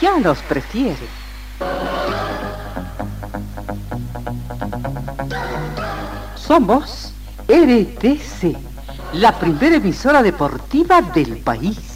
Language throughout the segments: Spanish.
ya los prefiere. Somos RTC, la primera emisora deportiva del país.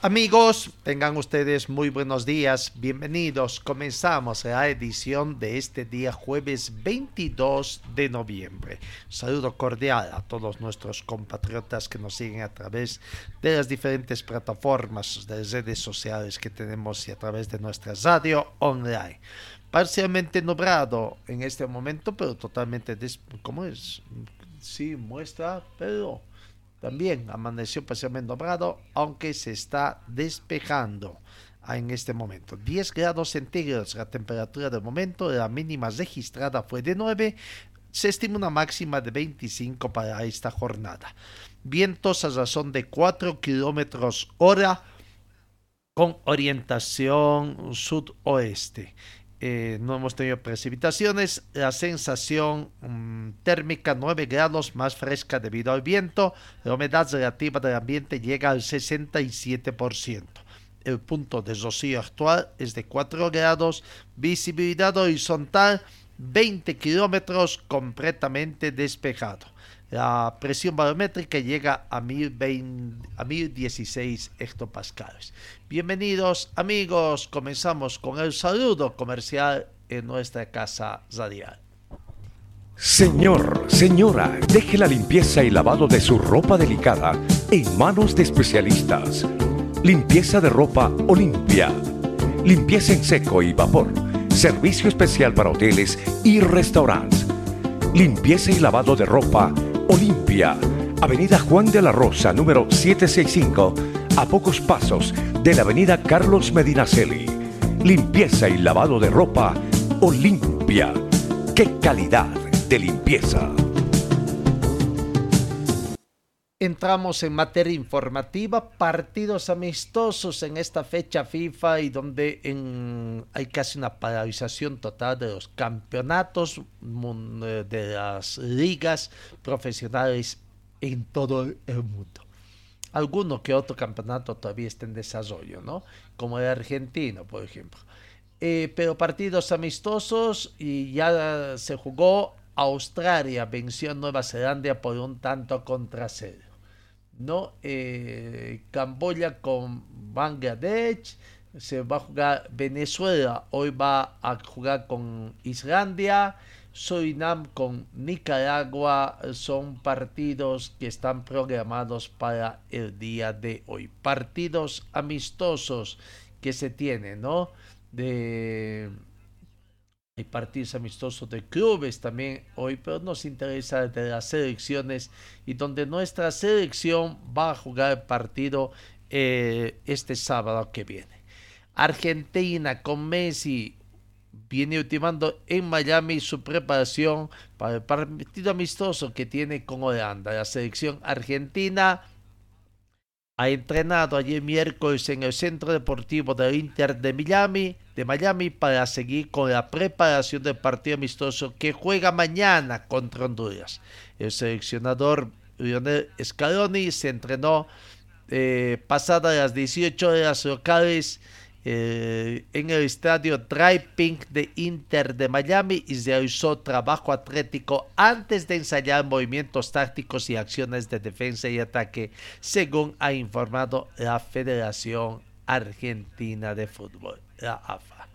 Amigos, tengan ustedes muy buenos días, bienvenidos. Comenzamos la edición de este día jueves 22 de noviembre. Saludo cordial a todos nuestros compatriotas que nos siguen a través de las diferentes plataformas de redes sociales que tenemos y a través de nuestra radio online. Parcialmente nublado en este momento, pero totalmente... Des ¿Cómo es? Sí, muestra, pero también amaneció parcialmente nublado, aunque se está despejando en este momento. 10 grados centígrados la temperatura del momento, la mínima registrada fue de 9, se estima una máxima de 25 para esta jornada. Vientos a razón de 4 kilómetros hora con orientación sudoeste. Eh, no hemos tenido precipitaciones, la sensación um, térmica 9 grados más fresca debido al viento, la humedad relativa del ambiente llega al 67%. El punto de rocío actual es de 4 grados, visibilidad horizontal 20 kilómetros completamente despejado. La presión barométrica llega a, 1020, a 1016 hectopascales. Bienvenidos amigos, comenzamos con el saludo comercial en nuestra casa radial. Señor, señora, deje la limpieza y lavado de su ropa delicada en manos de especialistas. Limpieza de ropa Olimpia. Limpieza en seco y vapor. Servicio especial para hoteles y restaurantes. Limpieza y lavado de ropa Olimpia. Avenida Juan de la Rosa, número 765, a pocos pasos de la Avenida Carlos Medinaceli. Limpieza y lavado de ropa Olimpia. ¡Qué calidad de limpieza! Entramos en materia informativa, partidos amistosos en esta fecha FIFA y donde hay casi una paralización total de los campeonatos de las ligas profesionales en todo el mundo. Alguno que otro campeonato todavía está en desarrollo, ¿no? Como el argentino, por ejemplo. Eh, pero partidos amistosos y ya se jugó. Australia venció a Nueva Zelanda por un tanto contra cero. ¿No? Eh, Camboya con Bangladesh, se va a jugar Venezuela, hoy va a jugar con Islandia, Surinam con Nicaragua, son partidos que están programados para el día de hoy. Partidos amistosos que se tienen, ¿no? De hay partidos amistosos de clubes también hoy, pero nos interesa de las selecciones y donde nuestra selección va a jugar el partido eh, este sábado que viene. Argentina con Messi viene ultimando en Miami su preparación para el partido amistoso que tiene con Holanda. La selección argentina ha entrenado ayer miércoles en el Centro Deportivo del Inter de Miami, de Miami para seguir con la preparación del partido amistoso que juega mañana contra Honduras. El seleccionador Lionel Scaloni se entrenó eh, pasadas las 18 horas locales eh, en el estadio Dry Pink de Inter de Miami y realizó trabajo atlético antes de ensayar movimientos tácticos y acciones de defensa y ataque, según ha informado la Federación Argentina de Fútbol, la AFA.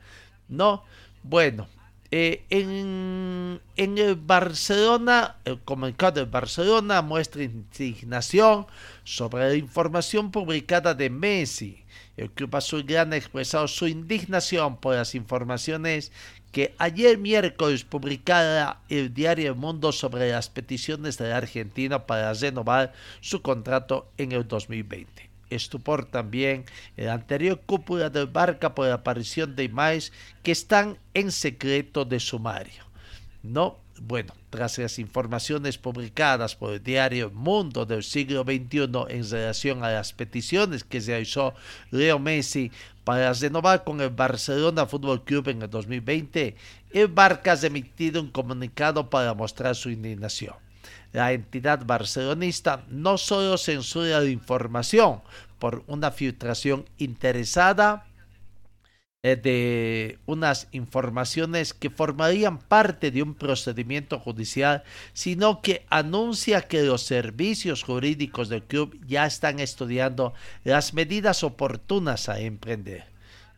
No, bueno, eh, en, en, el Barcelona, el comunicado de Barcelona muestra indignación sobre la información publicada de Messi El Club Azulgrana ha expresado su indignación por las informaciones que ayer miércoles publicara el diario El Mundo sobre las peticiones de la Argentina para renovar su contrato en el 2020 estupor también el anterior cúpula del Barca por la aparición de imágenes que están en secreto de sumario. No, bueno, tras las informaciones publicadas por el diario Mundo del siglo XXI en relación a las peticiones que realizó Leo Messi para renovar con el Barcelona Fútbol Club en el 2020, el Barca ha emitido un comunicado para mostrar su indignación. La entidad barcelonista no solo censura la información por una filtración interesada eh, de unas informaciones que formarían parte de un procedimiento judicial, sino que anuncia que los servicios jurídicos del club ya están estudiando las medidas oportunas a emprender.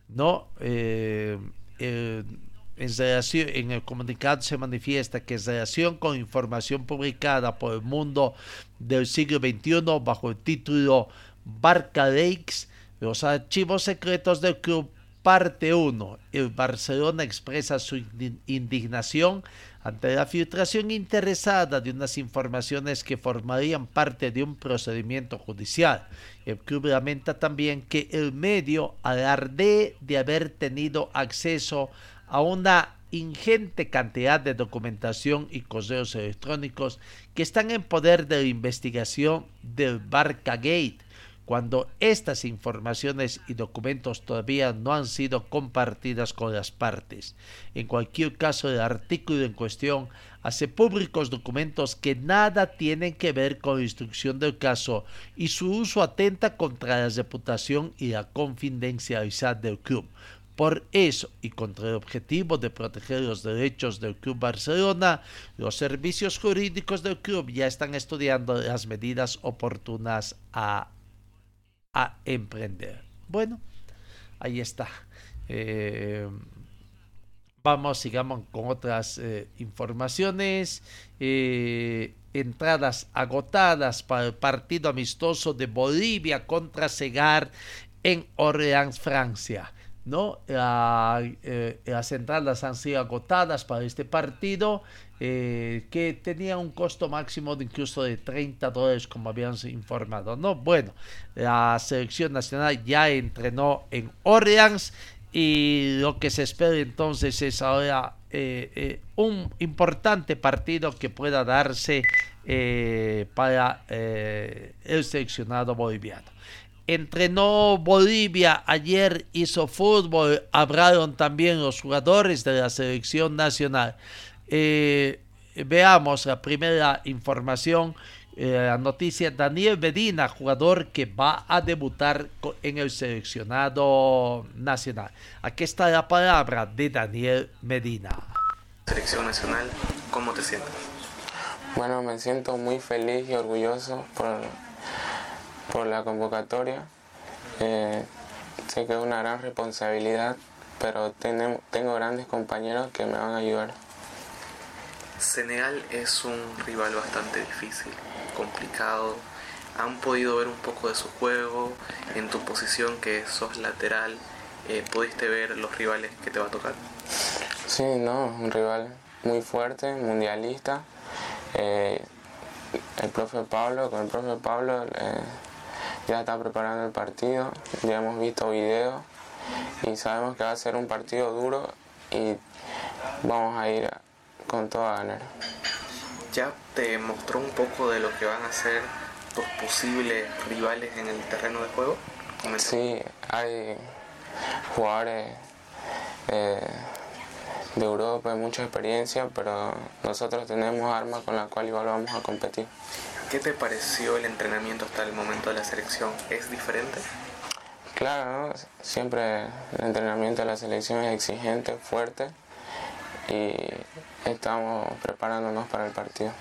No, eh, en, el comunicado se manifiesta que en relación con información publicada por el mundo del siglo XXI bajo el título Barca Lakes, los archivos secretos del club, parte 1. El Barcelona expresa su indignación ante la filtración interesada de unas informaciones que formarían parte de un procedimiento judicial. El club lamenta también que el medio alarde de haber tenido acceso a una ingente cantidad de documentación y correos electrónicos que están en poder de la investigación del Barcagate, cuando estas informaciones y documentos todavía no han sido compartidas con las partes. En cualquier caso, el artículo en cuestión hace públicos documentos que nada tienen que ver con la instrucción del caso y su uso atenta contra la reputación y la confidencialidad del club. Por eso, y contra el objetivo de proteger los derechos del Club Barcelona, los servicios jurídicos del club ya están estudiando las medidas oportunas a, a emprender. Bueno, ahí está. Eh, vamos, sigamos con otras eh, informaciones. Eh, entradas agotadas para el partido amistoso de Bolivia contra Segar en Orleans, Francia. ¿no? Las entradas han sido agotadas para este partido eh, que tenía un costo máximo de incluso de 30 dólares como habíamos informado no bueno la selección nacional ya entrenó en Orleans y lo que se espera entonces es ahora eh, un importante partido que pueda darse para el seleccionado boliviano entrenó Bolivia, ayer hizo fútbol, hablaron también los jugadores de la selección nacional. Eh, veamos la primera información, eh, la noticia, Daniel Medina, jugador que va a debutar en el seleccionado nacional. Aquí está la palabra de Daniel Medina. Selección nacional, ¿cómo te sientes? Bueno, me siento muy feliz y orgulloso por por la convocatoria. Eh, sé que es una gran responsabilidad, pero tengo grandes compañeros que me van a ayudar. Senegal es un rival bastante difícil, complicado. ¿Han podido ver un poco de su juego? En tu posición que sos lateral, eh, ¿pudiste ver los rivales que te va a tocar? Sí, no, un rival muy fuerte, mundialista. Eh, el profe Pablo, con el profe Pablo ya está preparando el partido, ya hemos visto videos y sabemos que va a ser un partido duro y vamos a ir con todo a ganar. ¿Ya te mostró un poco de lo que van a ser tus posibles rivales en el terreno de juego? Sí, hay jugadores eh, de Europa de mucha experiencia, pero nosotros tenemos armas con las cuales igual vamos a competir. ¿Qué te pareció el entrenamiento hasta el momento de la selección? ¿Es diferente? Claro, siempre el entrenamiento de la selección es exigente, fuerte y estamos preparándonos para el partido.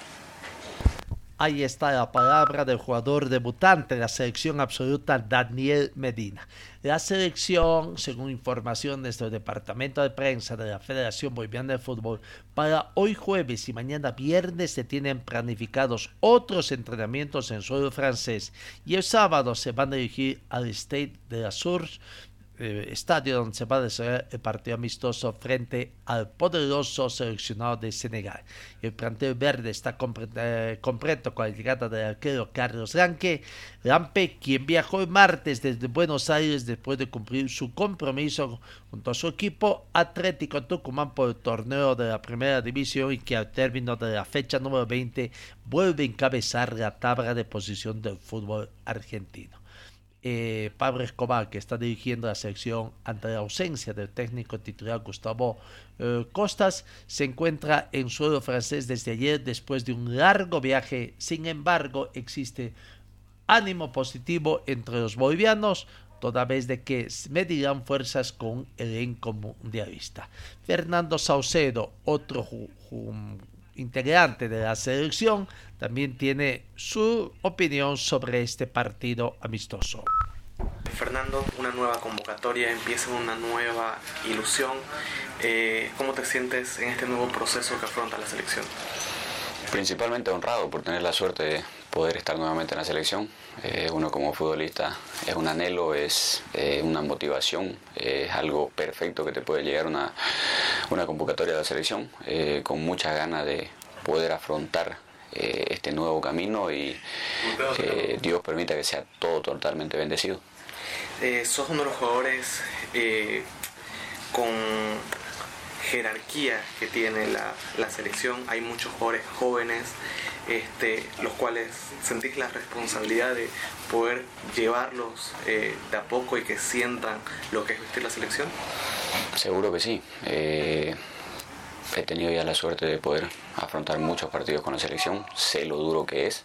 Ahí está la palabra del jugador debutante de la selección absoluta, Daniel Medina. La selección, según informaciones del Departamento de Prensa de la Federación Boliviana de Fútbol, para hoy jueves y mañana viernes se tienen planificados otros entrenamientos en suelo francés y el sábado se van a dirigir al State de la Source eh, estadio donde se va a desarrollar el partido amistoso frente al poderoso seleccionado de Senegal. El plantel verde está eh, completo con la llegada del arquero Carlos Lampe, Lampe, quien viajó el martes desde Buenos Aires después de cumplir su compromiso junto a su equipo Atlético Tucumán por el torneo de la primera división y que al término de la fecha número 20 vuelve a encabezar la tabla de posición del fútbol argentino eh, Pablo Escobar, que está dirigiendo la selección ante la ausencia del técnico titular Gustavo eh, Costas, se encuentra en suelo francés desde ayer después de un largo viaje. Sin embargo, existe ánimo positivo entre los bolivianos, toda vez de que medirán fuerzas con el elenco mundialista. Fernando Saucedo, otro integrante de la selección, también tiene su opinión sobre este partido amistoso. Fernando, una nueva convocatoria, empieza una nueva ilusión. Eh, ¿Cómo te sientes en este nuevo proceso que afronta la selección? Principalmente honrado por tener la suerte de poder estar nuevamente en la selección. Eh, uno como futbolista es un anhelo, es eh, una motivación, es algo perfecto que te puede llegar una, una convocatoria de la selección, con muchas ganas de poder afrontar este nuevo camino y que Dios permita que sea todo totalmente bendecido. Eh, sos uno de los jugadores con jerarquía que tiene la, selección. Hay muchos jugadores jóvenes, este, los cuales sentís la responsabilidad de poder llevarlos eh, de a poco y que sientan lo que es vestir la selección. Seguro que sí. Eh, he tenido ya la suerte de poder afrontar muchos partidos con la selección, sé lo duro que es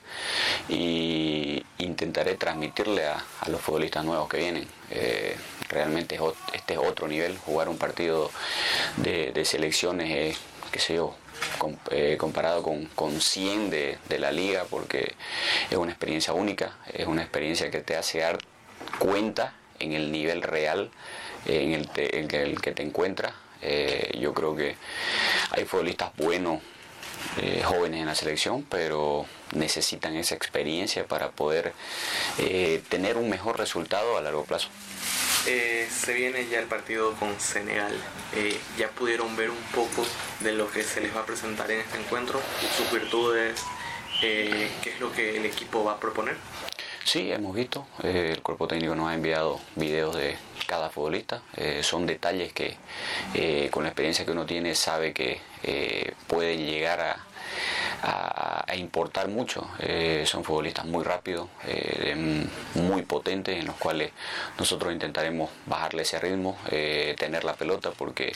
y intentaré transmitirle a, los futbolistas nuevos que vienen. Eh, realmente este es otro nivel, jugar un partido de, selecciones, qué sé yo, eh, comparado con, con 100 de, la liga, porque es una experiencia única, es una experiencia que te hace dar cuenta en el nivel real el, en el que te encuentras eh, yo creo que hay futbolistas buenos, eh, jóvenes en la selección, pero necesitan esa experiencia para poder eh, tener un mejor resultado a largo plazo. se viene ya el partido con Senegal. ya pudieron ver un poco de lo que se les va a presentar en este encuentro, sus virtudes, qué es lo que el equipo va a proponer. Sí, hemos visto. el cuerpo técnico nos ha enviado videos de cada futbolista. Eh, son detalles que eh, con la experiencia que uno tiene sabe que eh, pueden llegar a, a, importar mucho. son futbolistas muy rápidos, muy potentes, en los cuales nosotros intentaremos bajarle ese ritmo, tener la pelota, porque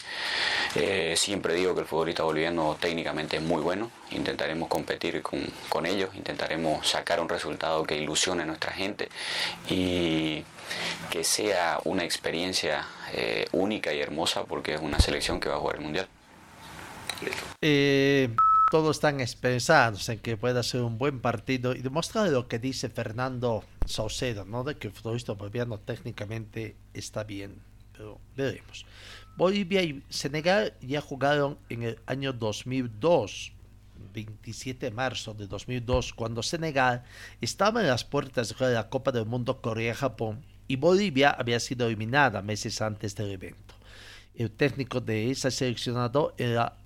siempre digo que el futbolista boliviano técnicamente es muy bueno. Intentaremos competir con, con ellos, intentaremos sacar un resultado que ilusione a nuestra gente y que sea una experiencia eh, única y hermosa porque es una selección que va a jugar el Mundial. Eh, todos están esperanzados en que pueda ser un buen partido y demostrar lo que dice Fernando Saucedo, ¿no? de que el futbolista boliviano técnicamente está bien, pero veremos. Bolivia y Senegal ya jugaron en el año 2002 27 de marzo de 2002, cuando Senegal estaba en las puertas de la Copa del Mundo Corea-Japón y Bolivia había sido eliminada meses antes del evento. El técnico de ese seleccionado era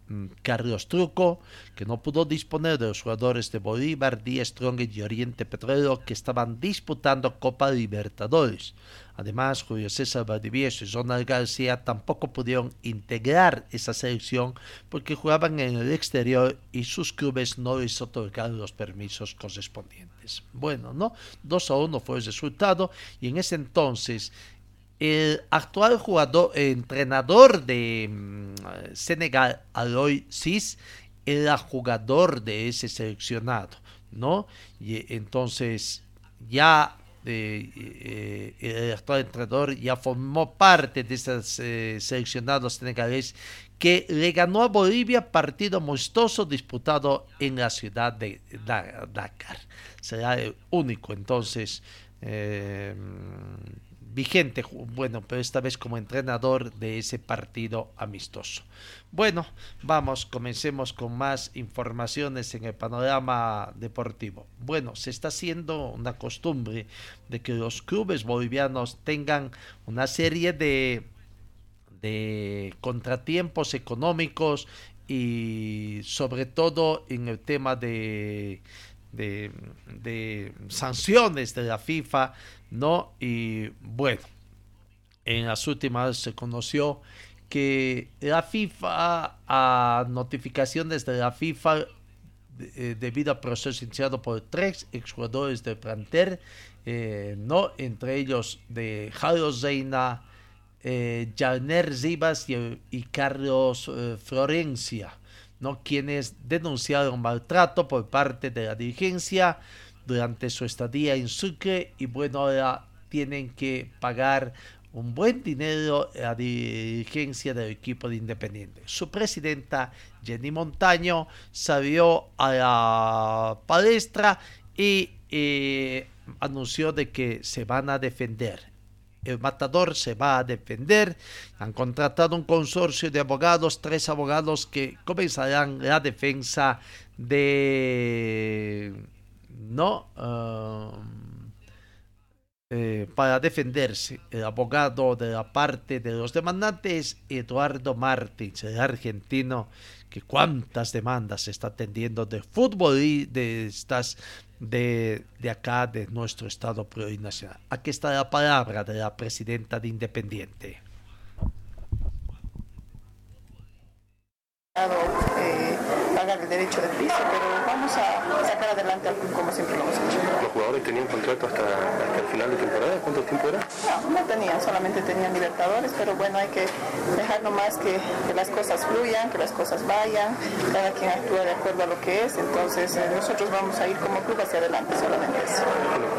Carlos Truco, que no pudo disponer de los jugadores de Bolívar, Díaz Strong y Oriente Petrolero que estaban disputando Copa Libertadores. Además, Julio César Valdivieso y Ronald García tampoco pudieron integrar esa selección porque jugaban en el exterior y sus clubes no les otorgaron los permisos correspondientes. Bueno, ¿no? 2 a 1 fue el resultado y en ese entonces el actual jugador, entrenador de mm, Senegal, Aloy Cis, era jugador de ese seleccionado, ¿no? Y entonces ya eh, el actual entrenador ya formó parte de esos eh, seleccionados senegalés que le ganó a Bolivia partido amistoso disputado en la ciudad de Dakar. Será el único entonces eh, vigente, bueno, pero esta vez como entrenador de ese partido amistoso. Bueno, vamos, comencemos con más informaciones en el panorama deportivo. Bueno, se está haciendo una costumbre de que los clubes bolivianos tengan una serie de, de contratiempos económicos y sobre todo en el tema de, de, sanciones de la FIFA ¿no? Y bueno, en las últimas se conoció que la FIFA, a notificaciones de la FIFA, eh, debido al proceso iniciado por tres exjugadores de planter, eh, ¿no? Entre ellos de Carlos Zeina, eh, Zibas y, Carlos eh, Florencia, ¿no? Quienes denunciaron maltrato por parte de la dirigencia, durante su estadía en Sucre y bueno, ahora tienen que pagar un buen dinero a dirigencia del equipo de Independiente. Su presidenta Jenny Montaño salió a la palestra y eh, anunció de que se van a defender. El matador se va a defender. Han contratado un consorcio de abogados, tres abogados que comenzarán la defensa de ¿no? Eh, para defenderse, el abogado de la parte de los demandantes, Eduardo Martins, el argentino, que cuántas demandas está atendiendo de fútbol y de estas de, de acá, de nuestro estado plurinacional. Aquí está la palabra de la presidenta de Independiente. Eh, vamos a sacar adelante al club como siempre lo hemos hecho. ¿Los jugadores tenían contrato hasta, hasta el final de temporada? ¿Cuánto tiempo era? No, no tenían, solamente tenían libertadores, pero bueno, hay que dejar nomás que, que las cosas fluyan, que las cosas vayan, cada quien actúa de acuerdo a lo que es, entonces eh, nosotros vamos a ir como club hacia adelante, solamente eso.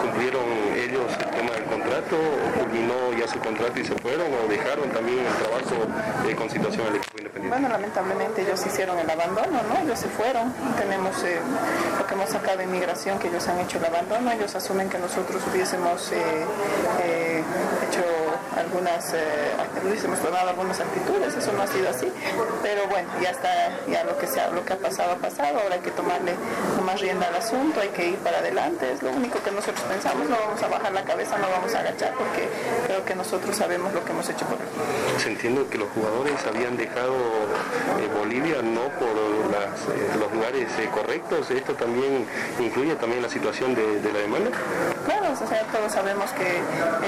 ¿Cumplieron ellos el tema contrato o culminó ya su contrato y se fueron o dejaron también el trabajo eh, con situación al equipo independiente? Bueno, lamentablemente ellos hicieron el abandono, ¿no? Ellos se fueron, tenemos eh, lo que hemos sacado de inmigración, que ellos han hecho el abandono, ellos asumen que nosotros hubiésemos eh, eh, hecho algunas, eh, hubiésemos tomado algunas actitudes, eso no ha sido así, pero bueno, ya está, ya lo que, sea, lo que ha pasado ha pasado, ahora hay que tomarle más rienda al asunto, hay que ir para adelante, es lo único que nosotros pensamos, no vamos a bajar la cabeza, no vamos a agachar, porque creo que nosotros sabemos lo que hemos hecho por aquí. Se entiende que los jugadores habían dejado Bolivia no por los lugares correctos, esto también incluye también la situación de, de la demanda. Claro, o sea, todos sabemos que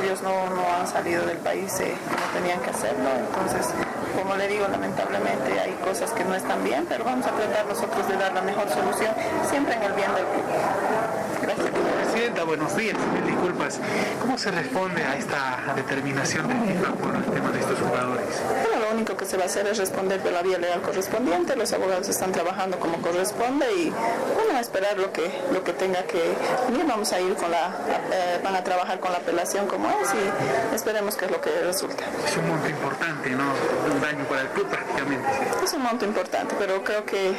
ellos no, no han salido del país eh, como tenían que hacerlo, entonces, como le digo, lamentablemente hay cosas que no están bien, pero vamos a tratar nosotros de dar la mejor solución, siempre en el bien del club. Gracias. Presidenta, buenos días, mil disculpas. ¿Cómo se responde a esta determinación de FIFA por el tema de estos jugadores? Bueno, lo único que se va a hacer es responder de la vía legal correspondiente, los abogados están trabajando como corresponde y bueno, a esperar lo que, lo que tenga que venir, vamos a ir con la, eh, van a trabajar con la apelación como es y esperemos que es lo que resulte. Es un monto importante, ¿no? Un daño para el club prácticamente. Es un monto importante, pero creo que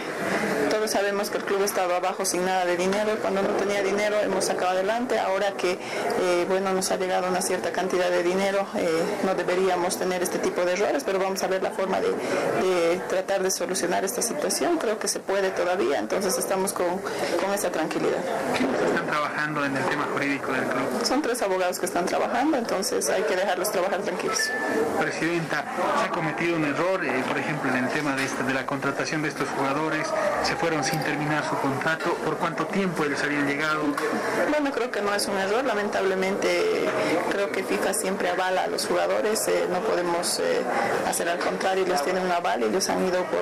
todos sabemos que el club estaba abajo sin nada de dinero, cuando no tenía dinero hemos sacado adelante, ahora que eh, bueno nos ha llegado una cierta cantidad de dinero, eh, no deberíamos tener este tipo de errores, pero vamos a ver la forma de, de, tratar de solucionar esta situación, creo que se puede todavía, entonces estamos con, con esa tranquilidad. ¿Quiénes están trabajando en el tema jurídico del club? Son tres abogados que están trabajando, entonces hay que dejarlos trabajar tranquilos. Presidenta, se ha cometido un error, eh, por ejemplo, en el tema de, esta, de la contratación de estos jugadores, se fueron sin terminar su contrato, ¿por cuánto tiempo les habían llegado? Bueno, creo que no es un error, lamentablemente creo que FIFA siempre avala a los jugadores, eh, no podemos eh, hacer al contrario, ellos tienen un aval, ellos han ido por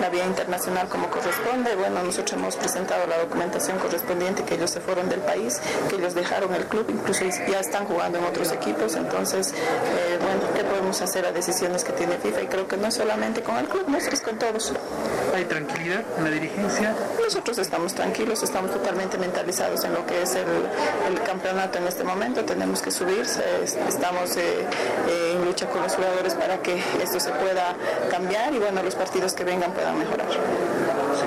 la vía internacional como corresponde, bueno, nosotros hemos presentado la documentación correspondiente que ellos se fueron del país, que ellos dejaron el club, incluso ya están jugando en otros equipos, entonces, eh, bueno, ¿qué podemos hacer a decisiones que tiene FIFA? Y creo que no es solamente con el club, es con todos. ¿Hay tranquilidad en la dirigencia? Nosotros estamos tranquilos, estamos totalmente mentalizados en lo que es el, campeonato en este momento. Tenemos que subir, estamos eh, eh, en lucha con los jugadores para que esto se pueda cambiar y bueno, los partidos que vengan puedan mejorar.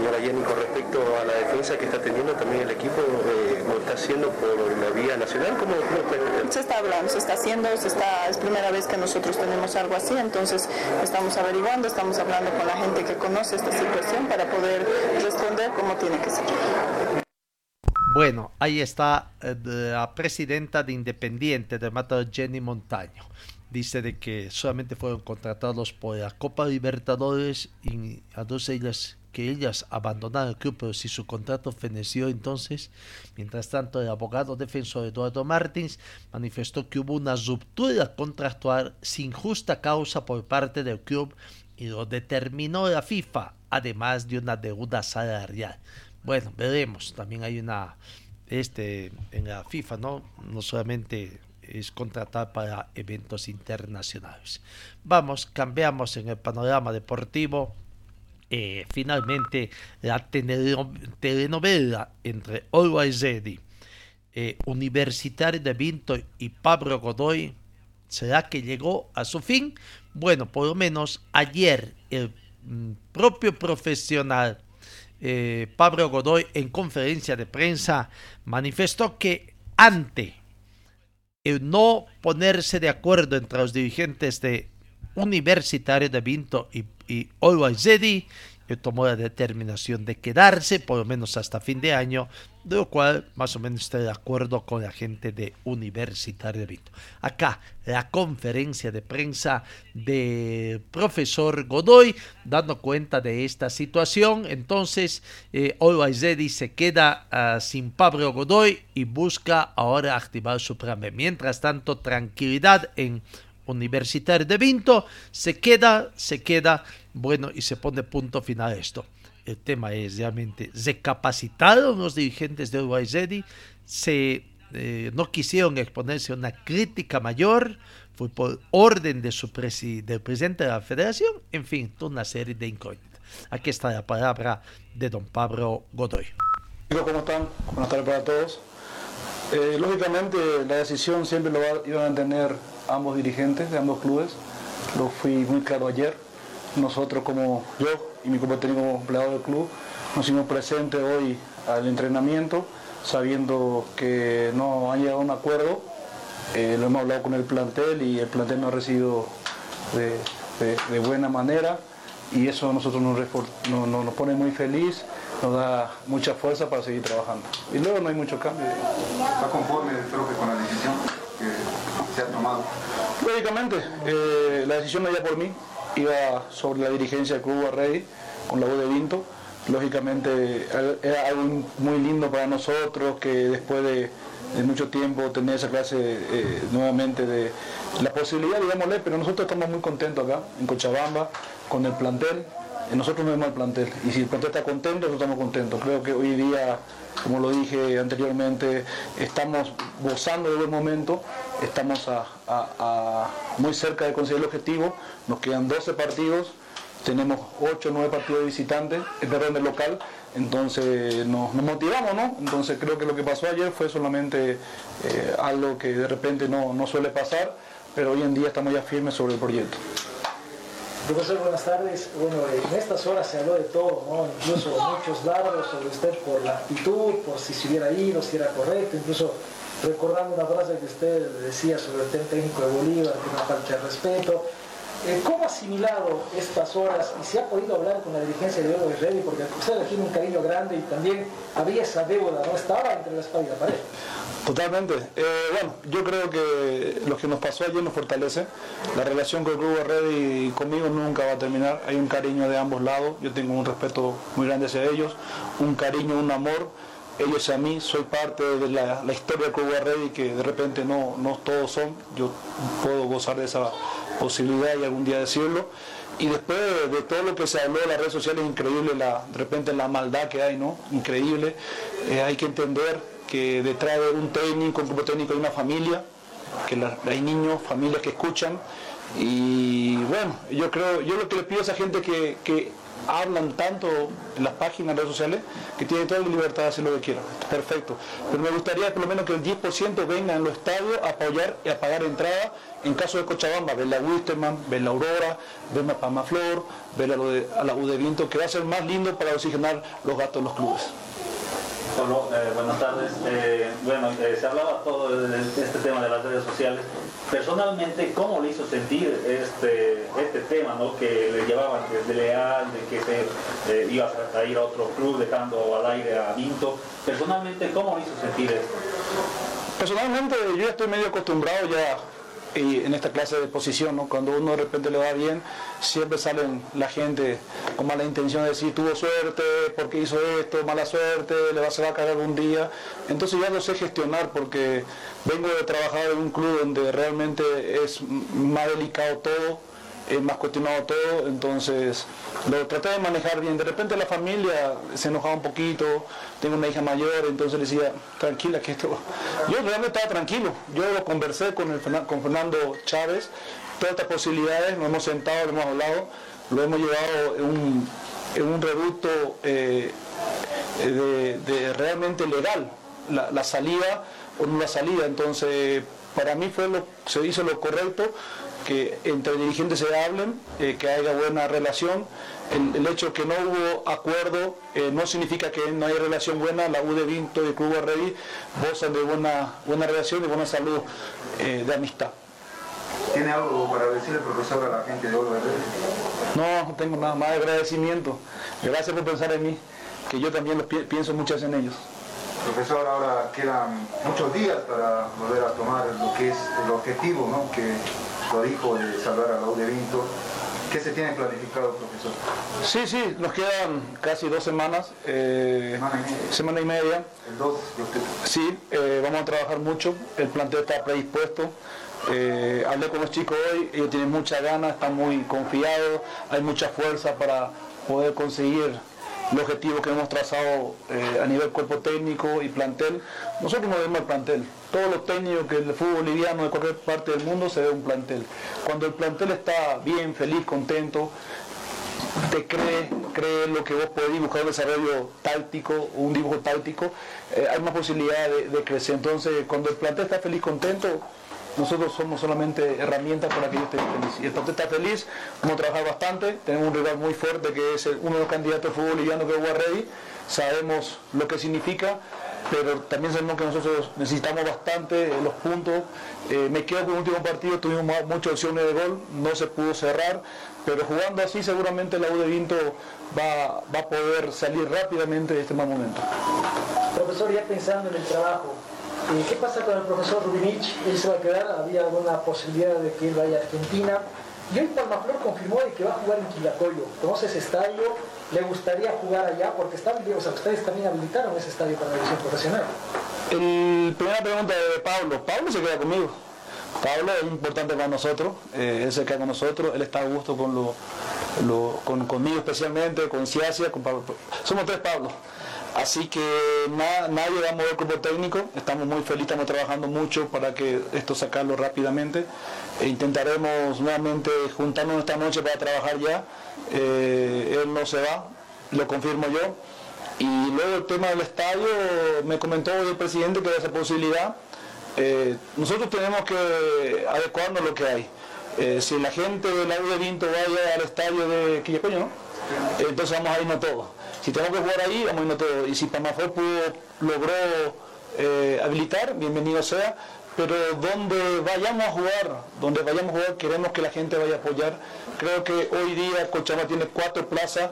Señora Jenny, con respecto a la defensa que está teniendo también el equipo, eh, ¿lo está haciendo por la vía nacional? ¿Cómo, Se está hablando, se está haciendo, se está, es primera vez que nosotros tenemos algo así, entonces estamos averiguando, estamos hablando con la gente que conoce esta situación para poder responder como tiene que ser. Bueno, ahí está eh, la presidenta de Independiente de Mata, Jenny Montaño. Dice de que solamente fueron contratados por la Copa Libertadores y a dos ellas que ellas abandonaron el club, pero si su contrato feneció entonces, mientras tanto el abogado defensor Eduardo Martins manifestó que hubo una ruptura contractual sin justa causa por parte del club y lo determinó la FIFA, además de una deuda salarial. Bueno, veremos, también hay una, este, en la FIFA, ¿no? No solamente es contratar para eventos internacionales. Vamos, cambiamos en el panorama deportivo eh, finalmente la telenovela entre Always Ready, eh, Universitario de Vinto y Pablo Godoy, ¿será que llegó a su fin? Bueno, por lo menos ayer el mm, propio profesional eh, Pablo Godoy en conferencia de prensa manifestó que ante el no ponerse de acuerdo entre los dirigentes de Universitario de Vinto y y tomó la determinación de quedarse por lo menos hasta fin de año, de lo cual más o menos estoy de acuerdo con la gente de Universitario de Vinto. Acá la conferencia de prensa del profesor Godoy dando cuenta de esta situación. Entonces, eh, Ready se queda ah, sin Pablo Godoy y busca ahora activar su plan Mientras tanto, tranquilidad en Universitario de Vinto, se queda, se queda, bueno, y se pone punto final a esto. El tema es realmente, recapacitaron los dirigentes de Uruguay se, eh, no quisieron exponerse a una crítica mayor, fue por orden de su del presidente de la federación, en fin, toda una serie de incógnitas. Aquí está la palabra de don Pablo Godoy. ¿Cómo están? Buenas tardes para todos. Eh, lógicamente la decisión siempre lo iban a tener ambos dirigentes de ambos clubes. Lo fui muy claro ayer. Nosotros como yo y mi compañero como empleado del club nos hicimos presentes hoy al entrenamiento sabiendo que no han llegado a un acuerdo. Eh, lo hemos hablado con el plantel y el plantel no ha recibido de, buena manera y eso a nosotros nos, nos pone muy feliz nos da mucha fuerza para seguir trabajando. Y luego no hay mucho cambio. ¿Está conforme el profe con la decisión que se tomado? Lógicamente, eh, la decisión no iba por mí, iba sobre la dirigencia del Club Rey con la voz de Vinto. Lógicamente era algo muy lindo para nosotros que después de, mucho tiempo tener esa clase eh, nuevamente de la posibilidad, digámosle, pero nosotros estamos muy contentos acá en Cochabamba con el plantel, nosotros no vemos el plantel y si el plantel está contento, nosotros estamos contentos. Creo que hoy día, como lo dije anteriormente, estamos gozando de buen momento, estamos muy cerca de conseguir el objetivo, nos quedan 12 partidos, tenemos 8 o 9 partidos de visitantes, es perdón, del local, entonces nos, motivamos, ¿no? Entonces creo que lo que pasó ayer fue solamente eh, algo que de repente no, no suele pasar, pero hoy en día estamos ya firmes sobre el proyecto. Profesor, buenas tardes. Bueno, en estas horas se habló de todo, ¿no? incluso muchos dardos sobre usted por la actitud, por si se hubiera ido, si era correcto, incluso recordando una frase que usted decía sobre el técnico de Bolívar, que no falta de respeto. Eh, ¿Cómo ha asimilado estas horas y se ha podido hablar con la dirigencia de Hugo Ready? Porque usted le tiene un cariño grande y también había esa deuda, ¿no? Estaba entre la espalda y la pared. Totalmente. Eh, bueno, yo creo que lo que nos pasó ayer nos fortalece. La relación con el Club y conmigo nunca va a terminar. Hay un cariño de ambos lados. Yo tengo un respeto muy grande hacia ellos, un cariño, un amor. Ellos a mí, soy parte de la, historia del Club Red y que de repente no, no todos son. Yo puedo gozar de esa posibilidad y algún día decirlo. Y después de, todo lo que se habló en las redes sociales, increíble la, de repente la maldad que hay, ¿no? Increíble. Eh, hay que entender que detrás de un técnico, un grupo técnico hay una familia, que hay niños, familias que escuchan Y bueno, yo creo, yo lo que le pido a esa gente que, que hablan tanto en las páginas, redes sociales, que tienen toda la libertad de hacer lo que quieran. Perfecto. Pero me gustaría por lo menos que el 10% venga en los estadios a apoyar y a pagar entrada. En caso de Cochabamba, ver la Wisterman, ver la Aurora, ver la Pamaflor, ver a, lo de, la U de Viento, que va a ser más lindo para oxigenar los gastos de los clubes. Pablo, eh, buenas tardes. Eh, bueno, eh, se hablaba todo de este tema de las redes sociales. Personalmente, ¿cómo le hizo sentir este, este tema, ¿no? que le llevaban desde Leal, de que se iba a ir a otro club dejando al aire a Vinto? Personalmente, ¿cómo le hizo sentir esto? Personalmente, yo estoy medio acostumbrado ya y en esta clase de posición, ¿no? cuando uno de repente le va bien, siempre salen la gente con mala intención de decir tuvo suerte, porque hizo esto, mala suerte, le va, se va a caer algún día. Entonces ya lo sé gestionar porque vengo de trabajar en un club donde realmente es más delicado todo más cuestionado todo, entonces lo traté de manejar bien. De repente la familia se enojaba un poquito, tengo una hija mayor, entonces le decía, tranquila, que esto... Yo realmente estaba tranquilo, yo lo conversé con, el, con Fernando Chávez, todas estas posibilidades, nos hemos sentado, lo hemos hablado, lo hemos llevado en un, en un reducto eh, de, realmente legal, la, la salida o no la salida, entonces para mí fue lo, se hizo lo correcto que entre dirigentes se hablen, eh, que haya buena relación. El, hecho de que no hubo acuerdo eh, no significa que no hay relación buena. La U de Vinto y el Club Rey gozan de buena, buena relación y buena salud eh, de amistad. ¿Tiene algo para decirle, profesor, a la gente de Oro No, no tengo nada más de agradecimiento. Gracias por pensar en mí, que yo también pienso muchas en ellos. Profesor, ahora quedan muchos días para volver a tomar lo que es el objetivo, ¿no? que de salvar a U de Vinto. ¿Qué se tiene planificado, profesor? Sí, sí, nos quedan casi dos semanas, eh, semana, y media. El 2 Sí, eh, vamos a trabajar mucho, el plantel está predispuesto. Eh, hablé con los chicos hoy, ellos tienen mucha ganas, están muy confiados, hay mucha fuerza para poder conseguir el objetivo que hemos trazado a nivel cuerpo técnico y plantel. Nosotros no vemos el plantel. Todos los técnicos que el fútbol boliviano de cualquier parte del mundo se ve un plantel. Cuando el plantel está bien, feliz, contento, te cree, cree lo que vos podés buscar un desarrollo táctico, un dibujo táctico, eh, hay más posibilidad de, crecer. Entonces, cuando el plantel está feliz, contento, nosotros somos solamente herramientas para que ellos estén felices. Y el plantel está feliz, vamos a trabajar bastante, tenemos un rival muy fuerte que es uno de los candidatos de fútbol boliviano que es Guarrey, sabemos lo que significa, pero también sabemos que nosotros necesitamos bastante los puntos. Eh, me quedo con el último partido, tuvimos muchas opciones de gol, no se pudo cerrar, pero jugando así seguramente la U de Vinto va, va a poder salir rápidamente de este mal momento. Profesor, ya pensando en el trabajo, ¿Qué pasa con el profesor Rubinich? ¿Él se va a quedar? ¿Había alguna posibilidad de que él vaya a Argentina? Y hoy Palmaflor confirmó de que va a jugar en Quilacoyo. ¿Conoce ese estadio? ¿Le gustaría jugar allá? Porque están, o sea, ustedes también habilitaron ese estadio para la división profesional. El, primera pregunta de Pablo. Pablo se queda conmigo. Pablo es importante para nosotros, eh, él se queda con nosotros, él está a gusto con lo, con, conmigo especialmente, con Ciacia, con Pablo. Somos tres Pablos. Así que nadie va a mover el cuerpo técnico, estamos muy felices, estamos trabajando mucho para que esto sacarlo rápidamente. E intentaremos nuevamente juntarnos esta noche para trabajar ya. Eh, él no se va, lo confirmo yo. Y luego el tema del estadio, me comentó el presidente que hay esa posibilidad. Eh, nosotros tenemos que adecuarnos a lo que hay. Eh, si la gente del la de Vinto vaya al estadio de Quillacoño, entonces vamos a irnos todos. Si tenemos que jugar ahí, vamos a todos. Y si Pamafor pudo, logró eh, habilitar, bienvenido sea. Pero donde vayamos a jugar, donde vayamos a jugar, queremos que la gente vaya a apoyar. Creo que hoy día Cochabamba tiene cuatro plazas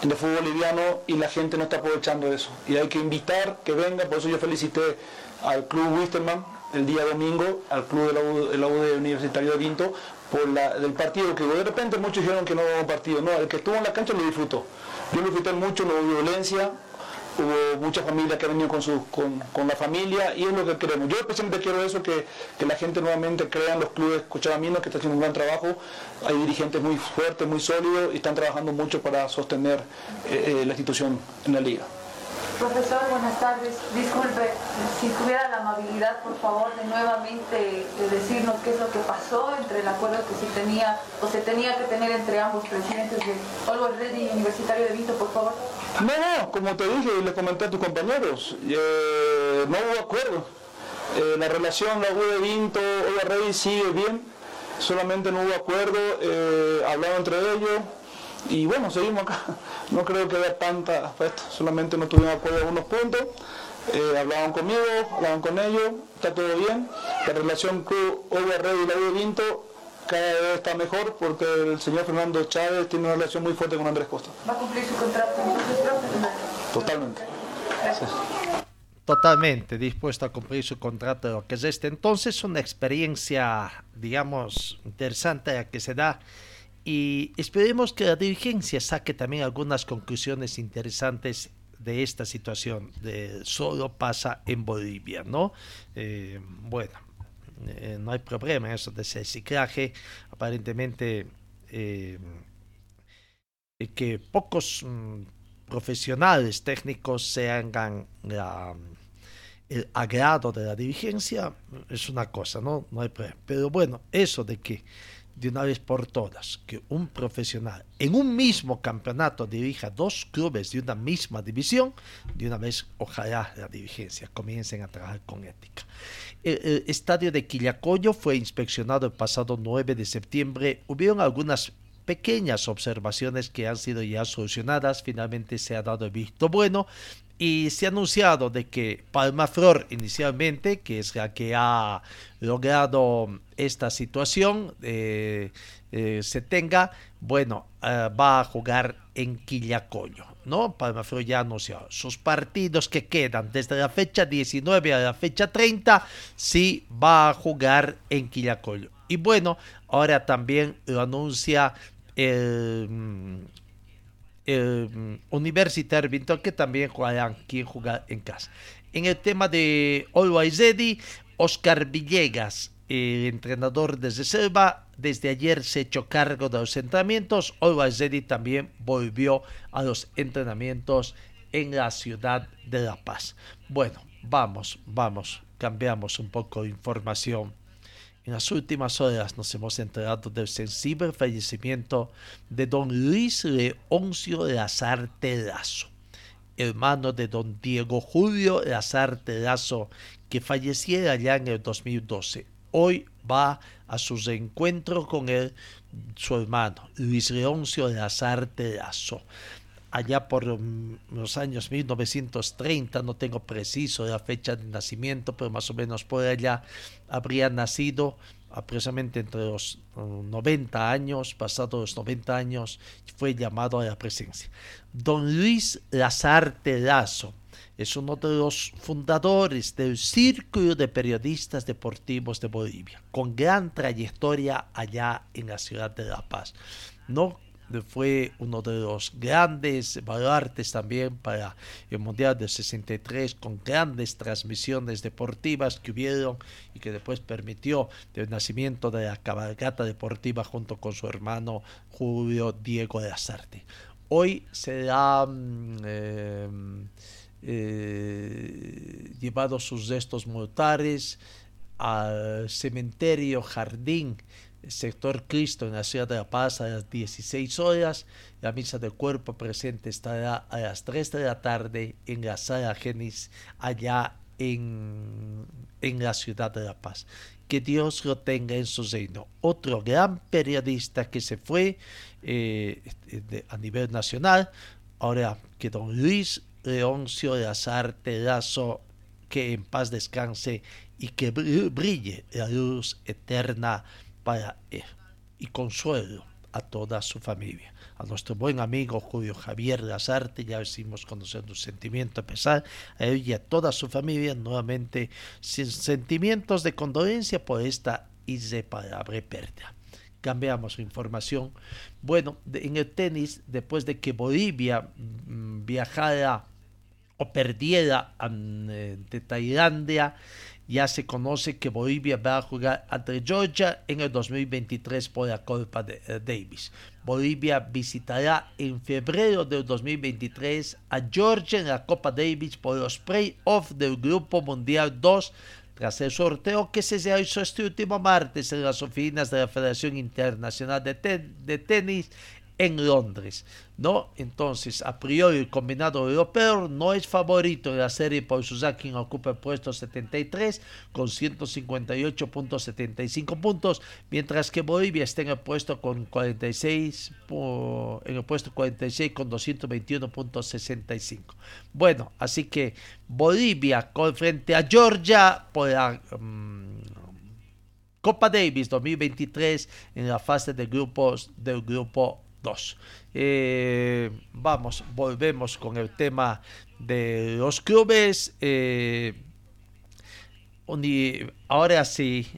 de fútbol boliviano y la gente no está aprovechando eso. Y hay que invitar que venga, por eso yo felicité al Club Wisterman el día domingo, al Club de la U de Universitario de Vinto, por la, del partido, que de repente muchos dijeron que no hubo partido. No, el que estuvo en la cancha lo disfrutó. Yo lo disfruté mucho, no hubo violencia, hubo muchas familias que han venido con, su, con, la familia y es lo que queremos. Yo especialmente quiero eso, que, la gente nuevamente crea en los clubes cochabaminos que están haciendo un gran trabajo. Hay dirigentes muy fuertes, muy sólidos y están trabajando mucho para sostener eh, eh, la institución en la liga. Profesor, buenas tardes. Disculpe, si tuviera la amabilidad, por favor, de nuevamente de decirnos qué es lo que pasó entre el acuerdo que se tenía o se tenía que tener entre ambos presidentes de Always Ready y Universitario de Vinto, por favor. No, no, como te dije y le comenté a tus compañeros, eh, no hubo acuerdo. Eh, la relación, la U de Vinto, Always Ready sigue bien, solamente no hubo acuerdo, eh, hablaron entre ellos, y bueno, seguimos acá. No creo que haya tanta afecto, solamente no tuvimos acuerdo en unos puntos. Eh, hablaban conmigo, hablaban con ellos, está todo bien. La relación Club OVR y la U de Vinto cada vez está mejor porque el señor Fernando Chávez tiene una relación muy fuerte con Andrés Costa. ¿Va a cumplir su contrato Totalmente. Totalmente dispuesto a cumplir su contrato lo que es este. Entonces, una experiencia, digamos, interesante a que se da y esperemos que la dirigencia saque también algunas conclusiones interesantes de esta situación de solo pasa en Bolivia, ¿no? Eh, bueno, eh, no hay problema eso de ese reciclaje, aparentemente eh, que pocos mm, profesionales técnicos se hagan el agrado de la dirigencia es una cosa, ¿no? No hay problema. Pero bueno, eso de que de una vez por todas que un profesional en un mismo campeonato dirija dos clubes de una misma división, de una vez ojalá la dirigencia comiencen a trabajar con ética. El, estadio de Quillacoyo fue inspeccionado el pasado 9 de septiembre. Hubieron algunas pequeñas observaciones que han sido ya solucionadas. Finalmente se ha dado el visto bueno y se ha anunciado de que Palma Flor inicialmente, que es la que ha logrado esta situación, eh, eh, se tenga, bueno, eh, va a jugar en Quillacoño, ¿no? Palma Flor ya ha anunciado sus partidos que quedan desde la fecha 19 a la fecha 30, sí va a jugar en Quillacoño. Y bueno, ahora también lo anuncia el eh, Universitario Vinto, que también jugarán quien juega en casa. En el tema de Always Ready, Oscar Villegas, el entrenador desde Selva, desde ayer se echó cargo de los entrenamientos. Always también volvió a los entrenamientos en la ciudad de La Paz. Bueno, vamos, vamos, cambiamos un poco de información en las últimas horas nos hemos enterado del sensible fallecimiento de don Luis Leoncio Lazar Terazo, hermano de don Diego Julio Lazar Terazo, que falleciera ya en el 2012. Hoy va a su reencuentro con él, su hermano, Luis Leoncio Lazar Terazo allá por los años 1930, no tengo preciso la fecha de nacimiento, pero más o menos por allá habría nacido aproximadamente entre los 90 años, pasados los 90 años, fue llamado a la presencia. Don Luis Lazar Terazo es uno de los fundadores del Círculo de Periodistas Deportivos de Bolivia, con gran trayectoria allá en la ciudad de La Paz. No fue uno de los grandes baluartes también para el Mundial del 63 con grandes transmisiones deportivas que hubieron y que después permitió el nacimiento de la cabalgata deportiva junto con su hermano Julio Diego de Azarte. Hoy se han mm, em, eh, llevado sus restos mortales al cementerio Jardín sector Cristo en la ciudad de La Paz a las 16 horas. La misa del cuerpo presente estará a las 3 de la tarde en la sala Genis allá en, en la ciudad de La Paz. Que Dios lo tenga en su reino. Otro gran periodista que se fue eh, a nivel nacional, ahora que don Luis Leoncio Lazar Terazo, que en paz descanse y que brille la luz eterna para él y consuelo a toda su familia. A nuestro buen amigo Julio Javier Lazarte, ya decimos conocer su sentimiento a pesar, a él y a toda su familia, nuevamente sin sentimientos de condolencia por esta irreparable pérdida. Cambiamos información. Bueno, en el tenis, después de que Bolivia mm, viajara o perdiera ante Tailandia, ya se conoce que Bolivia va a jugar ante Georgia en el 2023 por la Copa de, eh, Davis. Bolivia visitará en febrero del 2023 a Georgia en la Copa Davis por los playoffs del Grupo Mundial 2 tras el sorteo que se realizó este último martes en las oficinas de la Federación Internacional de, de Tenis en Londres, ¿no? Entonces, a priori, el combinado europeo no es favorito de la serie por su ranking, ocupa el puesto 73 con 158.75 puntos, mientras que Bolivia está en el puesto con 46, en el puesto 46 con 221.65. Bueno, así que Bolivia con frente a Georgia por la mm, Copa Davis 2023 en la fase de grupos del grupo 2. Eh, vamos, volvemos con el tema de los clubes. Eh, ahora sí,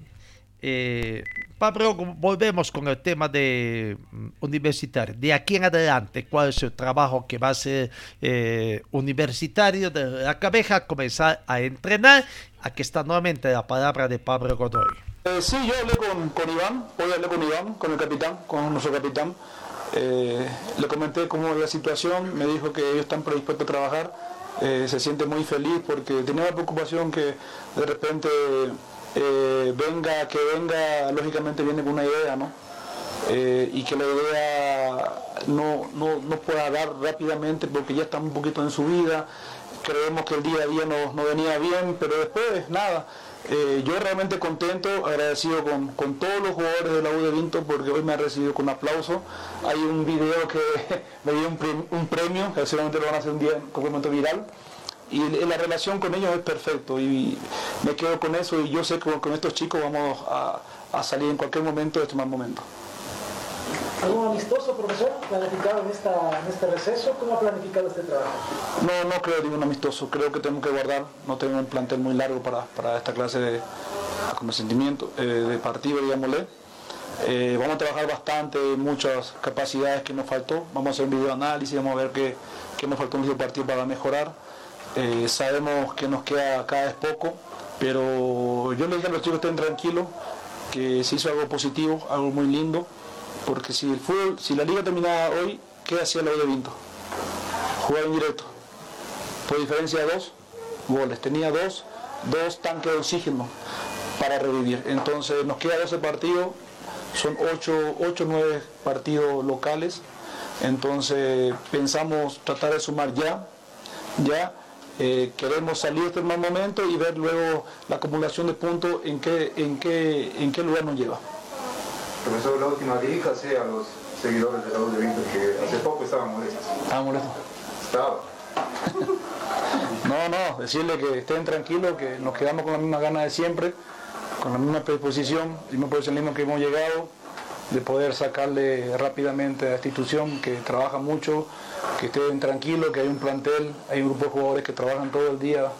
eh, Pablo, volvemos con el tema de mm, universitario. De aquí en adelante, ¿cuál es el trabajo que va a ser universitario de la cabeza? Comenzar a entrenar. Aquí está nuevamente la palabra de Pablo Godoy. sí, yo hablé con, con Iván, hoy hablé con Iván, con el capitán, con nuestro capitán. Eh, le comenté cómo la situación, me dijo que ellos están predispuestos a trabajar, eh, se siente muy feliz porque tenía la preocupación que de repente eh, venga, que venga, lógicamente viene con una idea, ¿no? y que la idea no, no, pueda dar rápidamente porque ya está un poquito en su vida, creemos que el día a día no, no venía bien, pero después nada, eh, yo realmente contento, agradecido con, todos los jugadores de la U de Vinto porque hoy me ha recibido con aplauso. Hay un video que me dio un, premio, que seguramente lo van a hacer un día complemento viral. Y la relación con ellos es perfecto y me quedo con eso y yo sé que con estos chicos vamos a, a salir en cualquier momento de este mal momento. ¿Algún amistoso, profesor, planificado en, esta, en este receso? ¿Cómo ha planificado este trabajo? No, no creo ningún amistoso. Creo que tenemos que guardar. No tenemos un plantel muy largo para, para esta clase de consentimiento, eh, de partido, digámosle. Eh, vamos a trabajar bastante, muchas capacidades que nos faltó. Vamos a hacer un video análisis, vamos a ver qué, qué nos faltó en el partido para mejorar. Eh, sabemos que nos queda cada vez poco, pero yo les digo a los chicos estén tranquilos, que se hizo algo positivo, algo muy lindo porque si el fútbol, si la liga terminaba hoy, ¿qué hacía la U de Vinto? Jugaba en directo. Por diferencia de dos goles. Tenía dos, dos tanques de oxígeno para revivir. Entonces nos queda 12 partidos, son 8 o 9 partidos locales. Entonces pensamos tratar de sumar ya, ya. Eh, queremos salir este mal momento y ver luego la acumulación de puntos en qué, en qué, en qué lugar nos lleva. Profesor, la última sea a los seguidores de la U de Vinto que hace poco estaban molestos. Estaban molestos. Estaba. no, no, decirle que estén tranquilos, que nos quedamos con la misma gana de siempre, con la misma predisposición, el mismo profesionalismo que hemos llegado, de poder sacarle rápidamente a la institución que trabaja mucho, que estén tranquilos, que hay un plantel, hay un grupo de jugadores que trabajan todo el día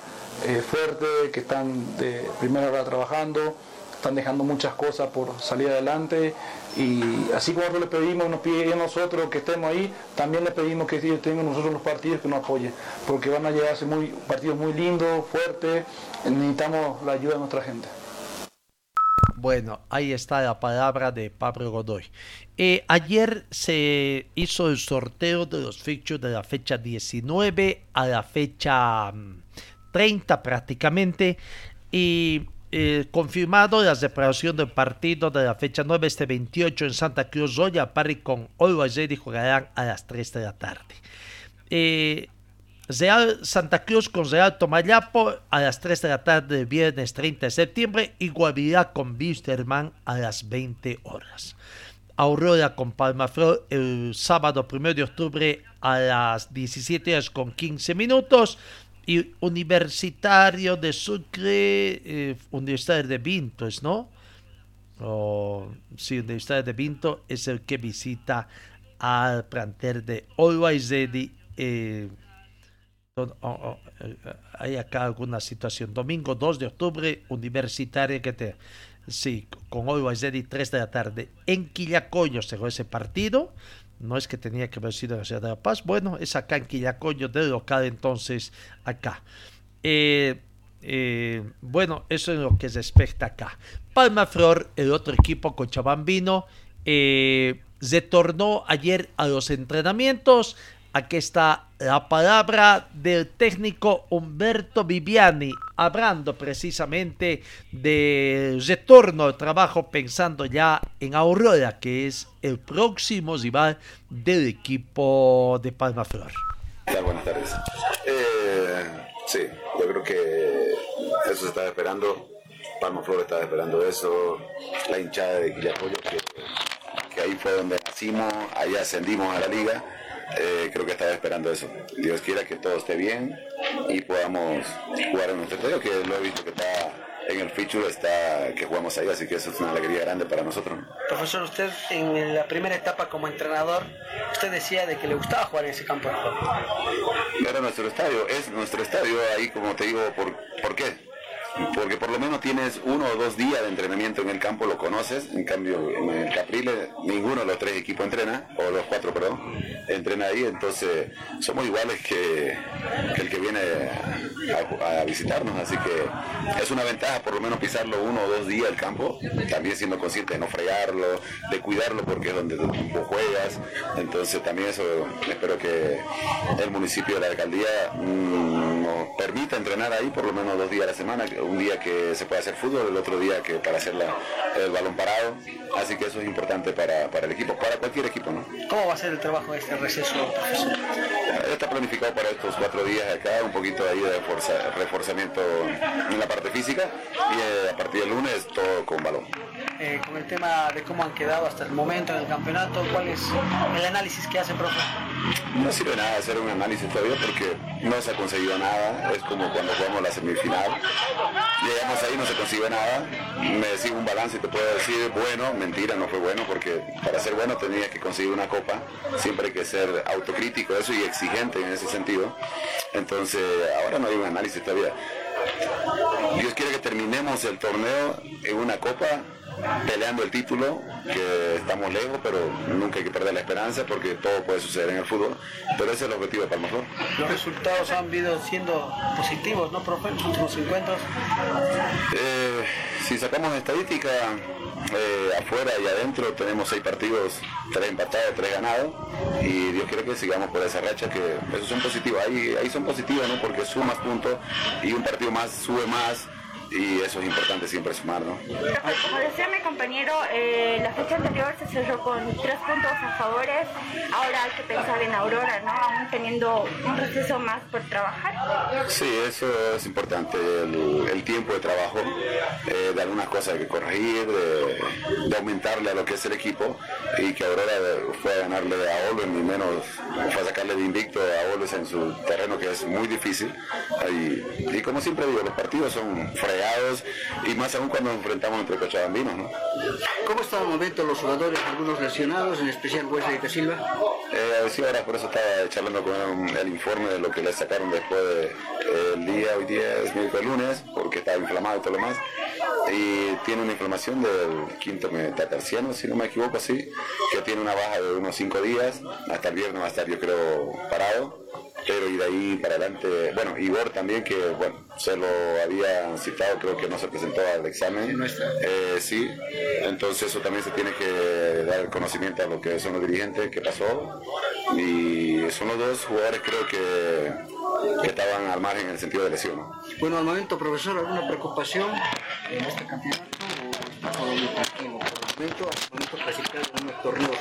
eh, fuerte, que están de primera hora trabajando están dejando muchas cosas por salir adelante y así como nosotros le pedimos, nos pide a nosotros que estemos ahí, también le pedimos que ellos tengan nosotros los partidos que nos apoyen, porque van a llegarse muy, partidos muy lindos, fuertes, necesitamos la ayuda de nuestra gente. Bueno, ahí está la palabra de Pablo Godoy. Eh, ayer se hizo el sorteo de los fixtures de la fecha 19 a la fecha 30 mm, prácticamente. Y eh, confirmado la separación del partido de la fecha 9 este 28 en Santa Cruz. Royal Party con Always Ready jugarán a las 3 de la tarde. Eh, Real Santa Cruz con Real Tomayapo a las 3 de la tarde del viernes 30 de septiembre y Guavirá con Wisterman a las 20 horas. Aurora con Palmaflor el sábado 1 de octubre a las 17 horas con 15 minutos y Universitario de Sucre, eh, Universitario de Vinto, ¿no? O, sí, Universitario de Vinto es el que visita al plantel de Always Ready. Eh, hay acá alguna situación. Domingo 2 de octubre, Universitario que te. Sí, con Always Ready 3 de la tarde. En Quillacoyo se ese partido. No es que tenía que haber sido en la ciudad de La Paz. Bueno, es acá en Quillacoyo del local, entonces acá. Eh, eh, bueno, eso es lo que se expecta acá. Palma Flor, el otro equipo cochabambino, eh, se tornó ayer a los entrenamientos. Aquí está la palabra del técnico Humberto Viviani, hablando precisamente del retorno al trabajo, pensando ya en Aurora, que es el próximo rival del equipo de Palma Flor. Buenas tardes. Eh, sí, yo creo que eso se estaba esperando. Palma Flor estaba esperando eso. La hinchada de Quillapoyo, que, que ahí fue donde nacimos, ahí ascendimos a la liga. Eh, creo que estaba esperando eso. Dios quiera que todo esté bien y podamos jugar en nuestro estadio, que lo he visto que está en el feature, está que jugamos ahí, así que eso es una alegría grande para nosotros. Profesor, usted en la primera etapa como entrenador, usted decía de que le gustaba jugar en ese campo de juego. Era nuestro estadio, es nuestro estadio ahí, como te digo, ¿por, ¿por qué? Porque por lo menos tienes uno o dos días de entrenamiento en el campo, lo conoces, en cambio en el Capriles ninguno de los tres equipos entrena, o los cuatro, perdón, entrena ahí, entonces somos iguales que, el que viene a, visitarnos, así que es una ventaja por lo menos pisarlo uno o dos días el campo, también siendo consciente de no fregarlo, de cuidarlo porque es donde tú juegas, entonces también eso espero que el municipio de la alcaldía mmm, nos permita entrenar ahí por lo menos dos días a la semana, un día que se puede hacer fútbol, el otro día que para hacer la, el balón parado. Así que eso es importante para, para, el equipo, para cualquier equipo. ¿no? ¿Cómo va a ser el trabajo de este receso, profesor? Está planificado para estos cuatro días acá, un poquito ahí de reforza, reforzamiento en la parte física y eh, a partir del lunes todo con balón. Eh, con el tema de cómo han quedado hasta el momento en el campeonato, ¿cuál es el análisis que hace, profe? No sirve nada hacer un análisis todavía porque no se ha conseguido nada, es como cuando jugamos la semifinal, llegamos ahí, no se consiguió nada, me decís un balance y te puedo decir, bueno, mentira, no fue bueno, porque para ser bueno tenía que conseguir una copa, siempre hay que ser autocrítico eso y exigente en ese sentido, entonces ahora no hay un análisis todavía. Dios quiere que terminemos el torneo en una copa peleando el título, que estamos lejos, pero nunca hay que perder la esperanza porque todo puede suceder en el fútbol. Pero ese es el objetivo de Palmaflor. Los resultados han ido siendo positivos, ¿no, profe? En los últimos encuentros. Eh, si sacamos estadística, eh, afuera y adentro tenemos seis partidos, tres empatados, tres ganados. Y Dios quiere que sigamos por esa racha, que esos son positivos. Ahí, ahí son positivos, ¿no? Porque sumas puntos y un partido más sube más y eso es importante siempre sumar, ¿no? Como decía mi compañero, eh, la fecha anterior se cerró con tres puntos a favores, ahora hay que pensar en Aurora, ¿no? Aún teniendo un proceso más por trabajar. Sí, eso es importante, el, el tiempo de trabajo, eh, de algunas cosas que corregir, de, de, aumentarle a lo que es el equipo y que Aurora fue a ganarle a Olves, ni menos fue a sacarle de invicto a Olves en su terreno que es muy difícil y, y como siempre digo, los partidos son fregados y más aún cuando nos enfrentamos entre cochabambinos. ¿no? ¿Cómo están al momento los jugadores, algunos lesionados, en especial Wesley de Silva? Eh, sí, ahora por eso estaba charlando con el, el informe de lo que le sacaron después del de, día, hoy día es miércoles lunes, porque estaba inflamado y todo lo más. Y tiene una inflamación del quinto metatarsiano, si no me equivoco, así, que tiene una baja de unos cinco días, hasta el viernes va a estar yo creo parado pero y de ahí para adelante, bueno, Igor también que, bueno, se lo había citado, creo que no se presentó al examen. Eh, sí, entonces eso también se tiene que dar conocimiento a lo que son los dirigentes, qué pasó. Y son los dos jugadores creo que, que estaban al margen en el sentido de lesión. ¿no? Bueno, al momento, profesor, ¿alguna preocupación en este campeonato o está todo muy tranquilo? Por el momento, al momento clasificar en unos torneos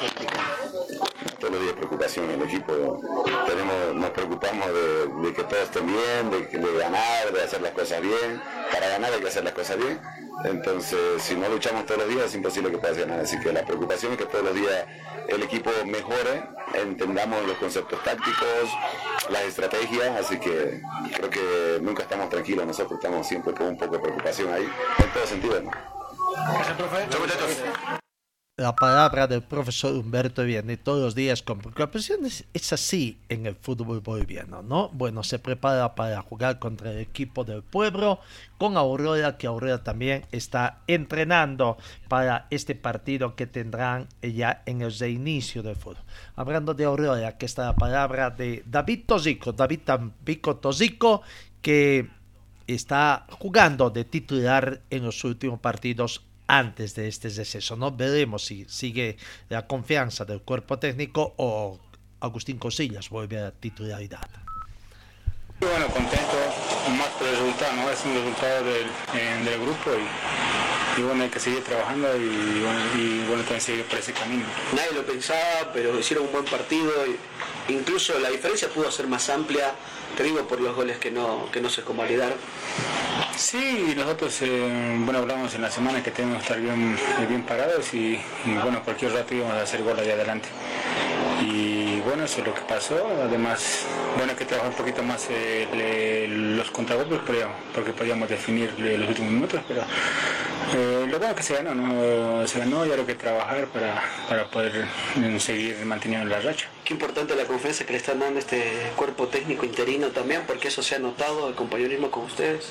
todos los días preocupación en el equipo. Tenemos, nos preocupamos de, de, que todo esté bien, de, de ganar, de hacer las cosas bien. Para ganar hay que hacer las cosas bien. Entonces, si no luchamos todos los días, es imposible que puedas ganar. Así que la preocupación es que todos los días el equipo mejore, entendamos los conceptos tácticos, las estrategias. Así que creo que nunca estamos tranquilos. Nosotros estamos siempre con un poco de preocupación ahí, en todo sentido. ¿no? Gracias, profe. La palabra del profesor Humberto viene todos los días con preocupaciones. Es así en el fútbol boliviano, ¿no? Bueno, se prepara para jugar contra el equipo del pueblo con Aurora, que Aurora también está entrenando para este partido que tendrán ya en el reinicio del fútbol. Hablando de Aurora, que está la palabra de David Tosico, David Tampico Tosico, que está jugando de titular en los últimos partidos antes de este deceso. No veremos si sigue la confianza del cuerpo técnico o Agustín Cosillas vuelve a titularidad. Bueno, contento más por el resultado, ¿no? Es un resultado del, del grupo y, bueno, hay que seguir trabajando y bueno, y bueno, también seguir por ese camino. Nadie lo pensaba, pero hicieron un buen partido. Incluso la diferencia pudo ser más amplia, te digo, por los goles que no, que no se convalidaron. Sí, nosotros, eh, bueno, hablamos en la semana que tenemos que estar bien, bien parados y, bueno, cualquier rato íbamos a hacer gol allá adelante. Y bueno, eso es lo que pasó. Además, bueno, que trabajar un poquito más eh, los contragolpes, porque podíamos definir los últimos minutos, pero eh, lo bueno que se ganó, ¿no? Se ganó y ahora que trabajar para, para poder mm, seguir manteniendo la racha. Qué importante la confianza que le están dando este cuerpo técnico interino también, porque eso se ha notado, el compañerismo con ustedes.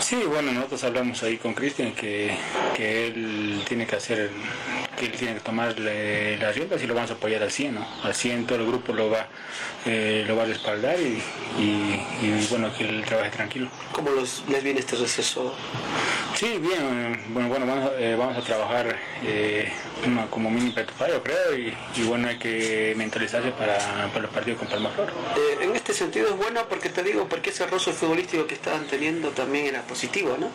Sí, bueno, nosotros hablamos ahí con Cristian que, que él tiene que hacer, que él tiene que tomar las riendas y lo vamos a apoyar al 100, ¿no? Al 100 todo el grupo lo va, eh, lo va a respaldar y, y, bueno, que él trabaje tranquilo. ¿Cómo los, les viene este receso? Sí, bien, bueno, bueno vamos, eh, vamos a trabajar eh, como mini preocupado, creo, y, y, bueno, hay que mentalizarse para, para los partidos con Palmaflor. Eh, en este sentido es bueno porque te digo, porque ese roce futbolístico que estaban teniendo también era positivo, ¿no?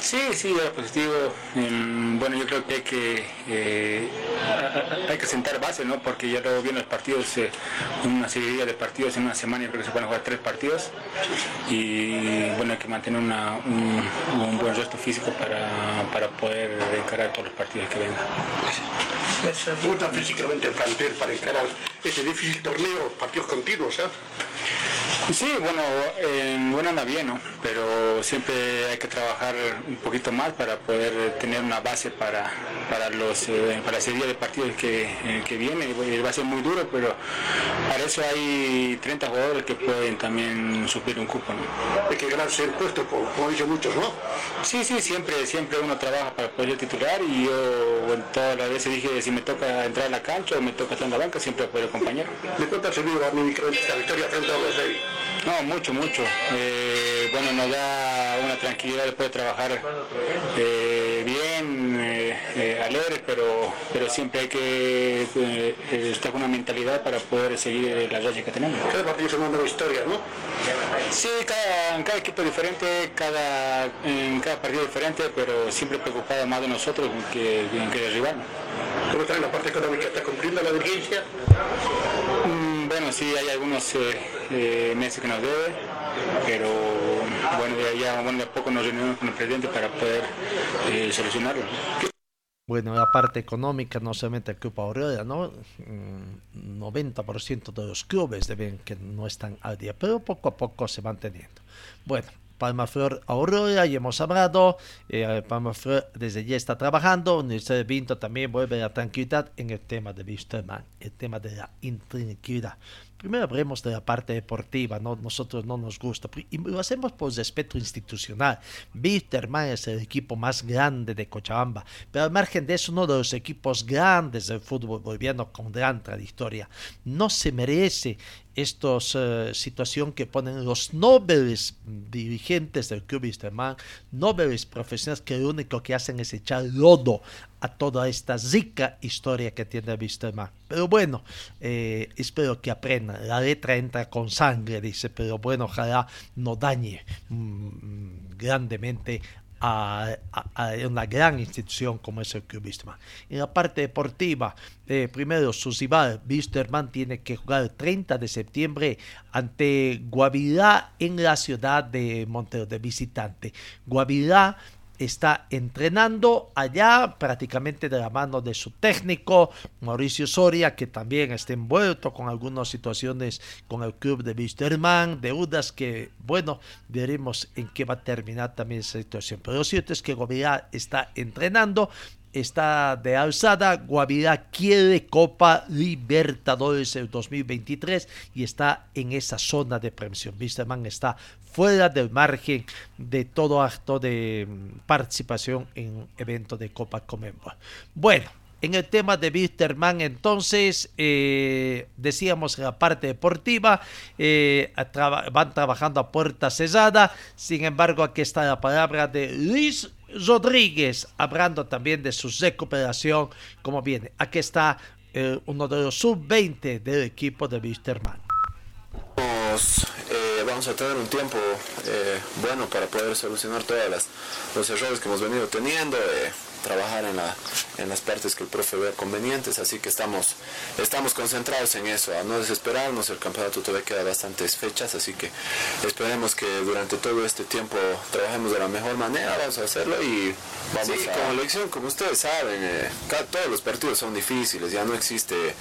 Sí, sí, era positivo. bueno, yo creo que hay que eh, hay que sentar base, ¿no? Porque ya luego vienen los partidos, eh, una serie de partidos en una semana, yo creo que se pueden jugar tres partidos y bueno, hay que mantener un, buen resto físico para, poder encarar todos los partidos que vengan. ¿Cómo está físicamente el plantel para encarar ese difícil torneo, partidos continuos? ¿eh? Sí, bueno, en buena anda bien, ¿no? Pero siempre hay que trabajar un poquito más para poder tener una base para, para los eh, para la serie de partidos que, eh, que viene. Va a ser muy duro, pero para eso hay 30 jugadores que pueden también suplir un cupo, ¿no? Hay que ganarse el puesto, como dicen muchos, ¿no? Sí, sí, siempre, siempre uno trabaja para poder titular y yo en todas las veces dije si me toca entrar a la cancha o me toca estar en la banca, siempre poder acompañar. ¿De cuánto ha servido a mi esta victoria frente a los no, mucho, mucho. Eh, bueno, nos da una tranquilidad después de trabajar eh, bien, eh, alegre, pero, pero siempre hay que estar con una mentalidad para poder seguir la raya que tenemos. Cada partido es una nueva historia, ¿no? Sí, cada, cada equipo es diferente, cada, en cada partido diferente, pero siempre preocupado más de nosotros que, que de rival. ¿Cómo está en la parte económica? ¿Está cumpliendo la diligencia? Mm, bueno, sí, hay algunos eh, meses que nos debe, pero bueno, ya, bueno, de a poco nos reunimos con el presidente para poder eh, solucionarlo. Bueno, la parte económica no solamente Club Aurora, ¿no? 90% mm, de los clubes deben que no están al día, pero poco a poco se van teniendo. Bueno, Palmaflor Aurora, ya hemos hablado, eh, Palmaflor desde ya está trabajando, Universidad de Vinto también vuelve a la tranquilidad en el tema de Wisterman, el tema de la intranquilidad. Primero hablemos de la parte deportiva, ¿no? nosotros no nos gusta, y lo hacemos por respeto institucional. Wisterman es el equipo más grande de Cochabamba, pero al margen de eso, uno de los equipos grandes del fútbol boliviano con gran trayectoria. No se merece esta uh, situación que ponen los nobles dirigentes del club Wisterman, nobles profesionales que lo único que hacen es echar lodo a toda esta rica historia que tiene Wisterman. Pero bueno, eh, espero que aprenda. La letra entra con sangre, dice, pero bueno, ojalá no dañe mm, grandemente a, una gran institución como es el Club Wisterman. En la parte deportiva, eh, primero su rival tiene que jugar el 30 de septiembre ante Guavirá en la ciudad de Montero de visitante. Guavirá está entrenando allá prácticamente de la mano de su técnico Mauricio Soria que también está envuelto con algunas situaciones con el club de Wisterman deudas que bueno veremos en qué va a terminar también esa situación pero lo cierto es que Guavirá está entrenando está de alzada. Guavirá quiere Copa Libertadores el 2023 y está en esa zona de premisión. Wisterman está fuera del margen de todo acto de mm, participación en evento de Copa Comembol. Bueno, En el tema de Wisterman, entonces, eh, decíamos en la parte deportiva, eh, van trabajando a puerta cerrada. Sin embargo, aquí está la palabra de Luis Rodríguez, hablando también de su recuperación, como viene. Aquí está eh, uno de los sub-20 del equipo de Wisterman. Vamos a tener un tiempo bueno para poder solucionar todos los errores que hemos venido teniendo trabajar en, la, en las partes que el profe vea convenientes, así que estamos, estamos concentrados en eso, a no desesperarnos, el campeonato todavía queda bastantes fechas, así que esperemos que durante todo este tiempo trabajemos de la mejor manera, vamos a hacerlo y vamos sí, como elección, como ustedes saben, eh, todos los partidos son difíciles, ya no existe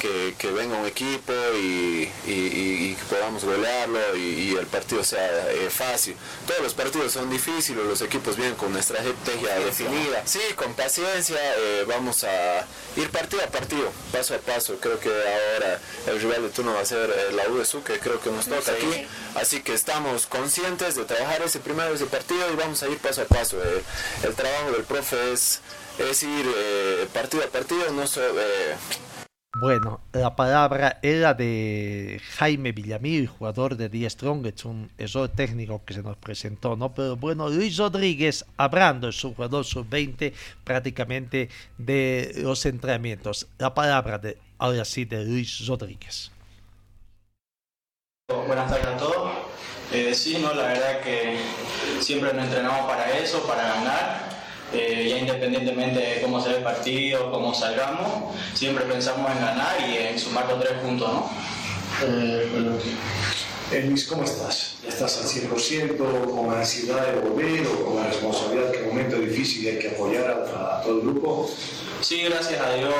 que, que venga un equipo y, y, podamos golearlo y, el partido sea eh, fácil. Todos los partidos son difíciles, los equipos vienen con una estrategia definida. Sí, con paciencia eh, vamos a ir partido a partido, paso a paso. Creo que ahora el rival de turno va a ser eh, la USU, que creo que nos toca aquí. Así que estamos conscientes de trabajar ese primero ese partido y vamos a ir paso a paso. el trabajo del profe es, es ir partido a partido, no bueno, la palabra era de Jaime Villamil, jugador de Die Strong, es un técnico que se nos presentó, ¿no? Pero bueno, Luis Rodríguez, hablando, es un jugador sub-20 prácticamente de los entrenamientos. La palabra de, ahora sí, de Luis Rodríguez. Buenas tardes a todos. Eh, sí, no, la verdad que siempre nos entrenamos para eso, para ganar eh, ya independientemente de cómo se ve el partido, cómo salgamos, siempre pensamos en ganar y en sumar los tres puntos, ¿no? Eh, eh, Luis, ¿cómo estás? ¿Ya estás al 100% con la ansiedad de volver o con la responsabilidad que en un momento difícil hay que apoyar a, todo el grupo? Sí, gracias a Dios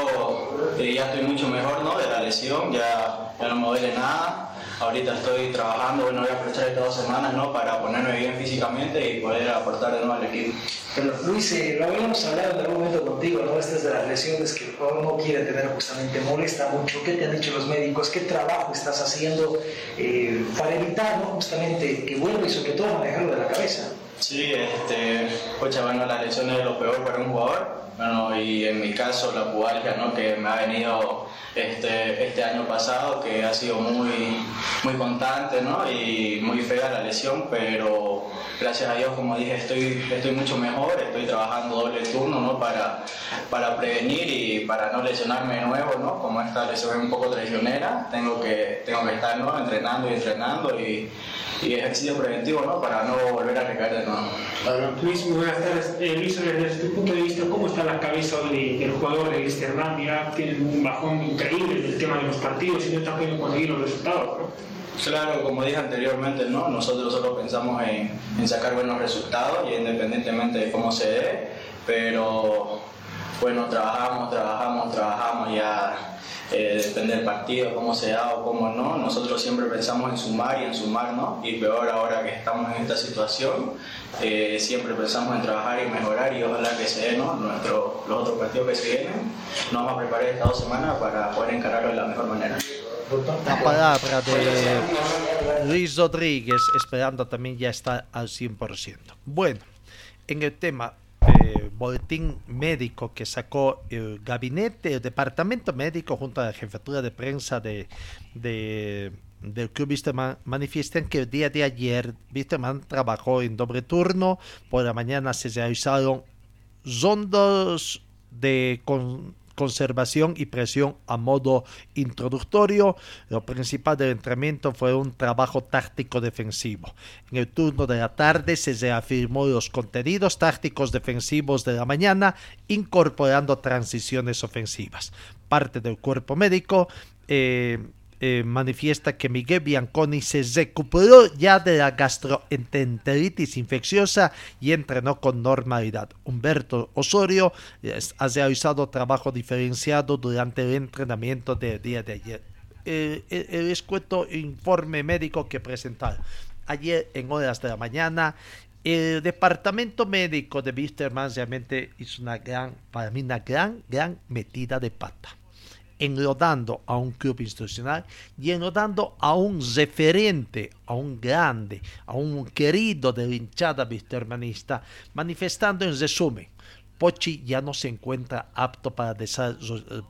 ya estoy mucho mejor ¿no? de la lesión, ya, ya no me duele nada Ahorita estoy trabajando, bueno, voy a aprovechar estas dos semanas ¿no? para ponerme bien físicamente y poder aportar de nuevo al equipo. Pero Luis, eh, lo habíamos hablado en algún momento contigo, ¿no? Estas de las lesiones que el jugador no quiere tener justamente, molesta mucho. ¿Qué te han dicho los médicos? ¿Qué trabajo estás haciendo eh, para evitar ¿no? justamente que vuelva y sobre todo manejarlo de la cabeza? Sí, este, pues bueno, la lesión es lo peor para un jugador. Bueno, y en mi caso la pubalgia, ¿no? Que me ha venido este, este año pasado, que ha sido muy, muy constante ¿no? y muy fea la lesión, pero gracias a Dios, como dije, estoy, estoy mucho mejor, estoy trabajando doble turno ¿no? para, para prevenir y para no lesionarme de nuevo, ¿no? como esta lesión es un poco traicionera, tengo que, tengo que estar ¿no? entrenando y entrenando y, y ejercicio preventivo ¿no? para no volver a recaer de nuevo. Luis, buenas tardes. Eh, Luis, desde tu punto de vista, ¿cómo está la cabeza del jugador de Hernán? Ya tiene un bajón increíble en el tema de los partidos y no está pudiendo conseguir los resultados. Claro, como dije anteriormente, ¿no? nosotros solo pensamos en, en sacar buenos resultados y independientemente de cómo se dé, pero bueno, trabajamos, trabajamos, trabajamos ya eh, depende del partido, cómo se da o cómo no. Nosotros siempre pensamos en sumar y en sumar, ¿no? Y peor ahora que estamos en esta situación, eh, siempre pensamos en trabajar y mejorar y ojalá que se dé, ¿no? Nuestro, los otros partidos que se vienen, nos vamos a preparar estas dos semanas para poder encararlo de la mejor manera. La palabra de Luis Rodríguez, esperando también ya está al 100%. Bueno, en el tema eh, boletín médico que sacó el gabinete, el departamento médico junto a la jefatura de prensa de, del club Wisterman manifiestan que el día de ayer Wisterman trabajó en doble turno, por la mañana se realizaron rondos de con, conservación y presión a modo introductorio. Lo principal del entrenamiento fue un trabajo táctico defensivo. En el turno de la tarde se reafirmó los contenidos tácticos defensivos de la mañana, incorporando transiciones ofensivas. Parte del cuerpo médico eh, eh, manifiesta que Miguel Bianconi se recuperó ya de la gastroenteritis infecciosa y entrenó con normalidad. Humberto Osorio ha realizado trabajo diferenciado durante el entrenamiento del día de ayer. Eh, el, escueto informe médico que presentaron ayer en horas de la mañana el departamento médico de Wisterman realmente hizo una gran, para mí una gran, gran metida de pata enlodando a un club institucional y enlodando a un referente, a un grande, a un querido de la hinchada vistermanista, manifestando en resumen Pochi ya no se encuentra apto para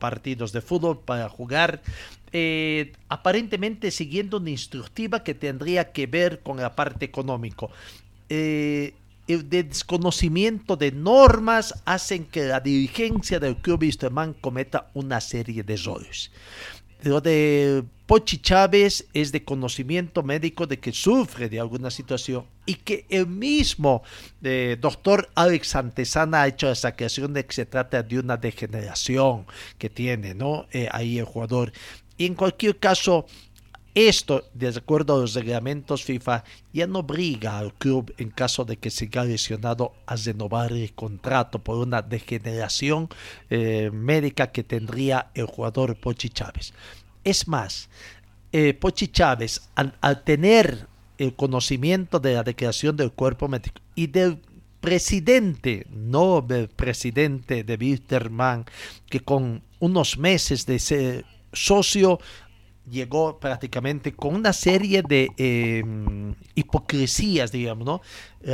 partidos de fútbol, para jugar, eh, aparentemente siguiendo una instructiva que tendría que ver con la parte económico. Eh, el desconocimiento de normas hacen que la dirigencia del club Wisterman cometa una serie de errores. Lo de Pochi Chávez es de conocimiento médico de que sufre de alguna situación y que el mismo eh, doctor Alex Antesana ha hecho esa creación de que se trata de una degeneración que tiene ¿no? Eh, ahí el jugador. Y en cualquier caso, esto, de acuerdo a los reglamentos FIFA, ya no obliga al club, en caso de que siga lesionado, a renovar el contrato por una degeneración eh, médica que tendría el jugador Pochi Chávez. Es más, eh, Pochi Chávez, al, tener el conocimiento de la declaración del cuerpo médico y del presidente, no del presidente de Wisterman, que con unos meses de ser socio llegó prácticamente con una serie de em, hipocresías, digamos, ¿no?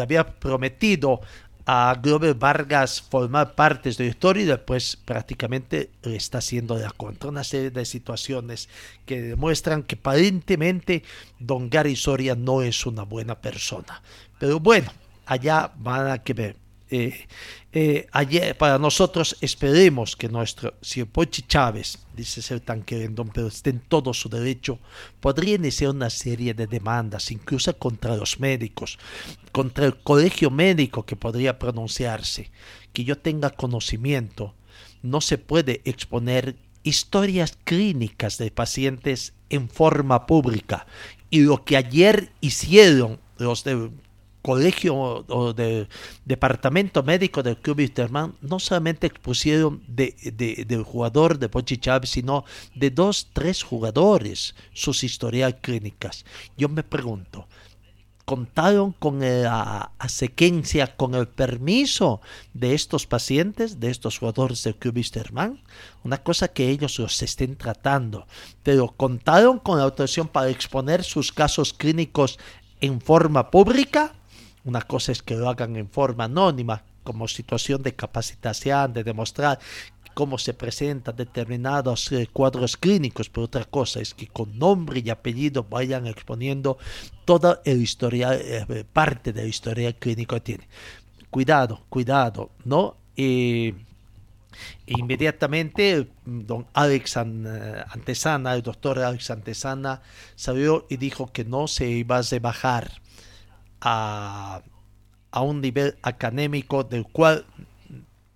Había prometido a Glover Vargas formar parte de la historia y después prácticamente le está haciendo la contra. Una serie de situaciones que demuestran que aparentemente Don Gary Soria no es una buena persona. Pero bueno, allá van a que ver. Eh, eh, ayer, para nosotros esperemos que nuestro, Pochi Chávez dice ser tan querendón, pero esté en todo su derecho, podría iniciar una serie de demandas, incluso contra los médicos, contra el colegio médico que podría pronunciarse, que yo tenga conocimiento, no se puede exponer historias clínicas de pacientes en forma pública. Y lo que ayer hicieron los de colegio o del departamento médico del Club Wisterman no solamente expusieron de, del jugador de Pochi Chávez, sino de dos, tres jugadores sus historias clínicas. Yo me pregunto, contaron con la sequencia, con el permiso de estos pacientes, de estos jugadores del Club Wisterman. Una cosa que ellos los estén tratando, pero contaron con la autorización para exponer sus casos clínicos en forma pública. Una cosa es que lo hagan en forma anónima, como situación de capacitación, de demostrar cómo se presentan determinados eh, cuadros clínicos, pero otra cosa es que con nombre y apellido vayan exponiendo toda el historial, eh, parte de la historia clínica que tiene. Cuidado, cuidado, ¿no? inmediatamente don Alex eh, Antesana, el doctor Alex Antesana, salió y dijo que no se iba a rebajar a, un nivel académico del cual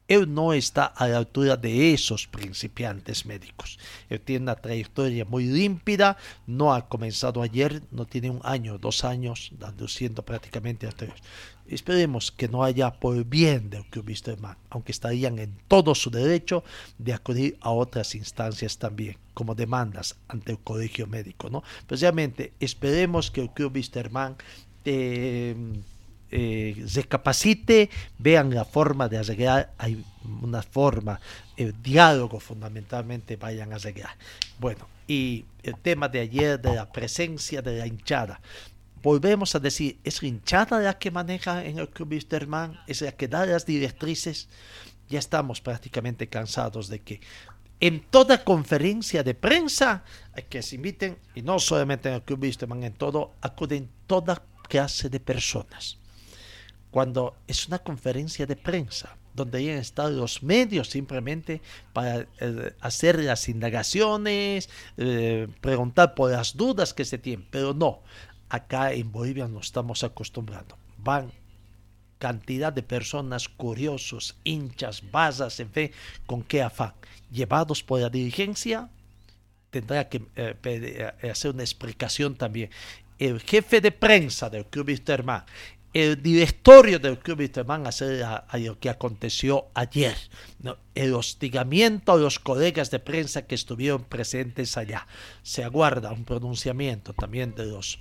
él no está a la altura de esos principiantes médicos. Él tiene una trayectoria muy límpida, no ha comenzado ayer, no tiene un año, dos años, siendo prácticamente anteriores. Esperemos que no haya por bien del club Wisterman, aunque estarían en todo su derecho de acudir a otras instancias también, como demandas ante el colegio médico. ¿no? Precisamente esperemos que el club Wisterman eh, eh, recapacite, vean la forma de arreglar, hay una forma, el diálogo fundamentalmente vayan a arreglar. Bueno, y el tema de ayer de la presencia de la hinchada. Volvemos a decir, ¿es la hinchada la que maneja en el Club Wisterman? ¿Es la que da las directrices? Ya estamos prácticamente cansados de que en toda conferencia de prensa hay que se inviten, y no solamente en el Club Wisterman, en todo, acuden toda clase de personas. Cuando es una conferencia de prensa, donde hayan estado los medios simplemente para eh, hacer las indagaciones, eh, preguntar por las dudas que se tienen, pero no, acá en Bolivia nos estamos acostumbrando. Van cantidad de personas curiosos, hinchas, basas, en fe, con qué afán, llevados por la dirigencia, tendrá que eh, hacer una explicación también el jefe de prensa del Club Wisterman, el directorio del Club Wisterman hacer a, lo que aconteció ayer, el hostigamiento a los colegas de prensa que estuvieron presentes allá. Se aguarda un pronunciamiento también de los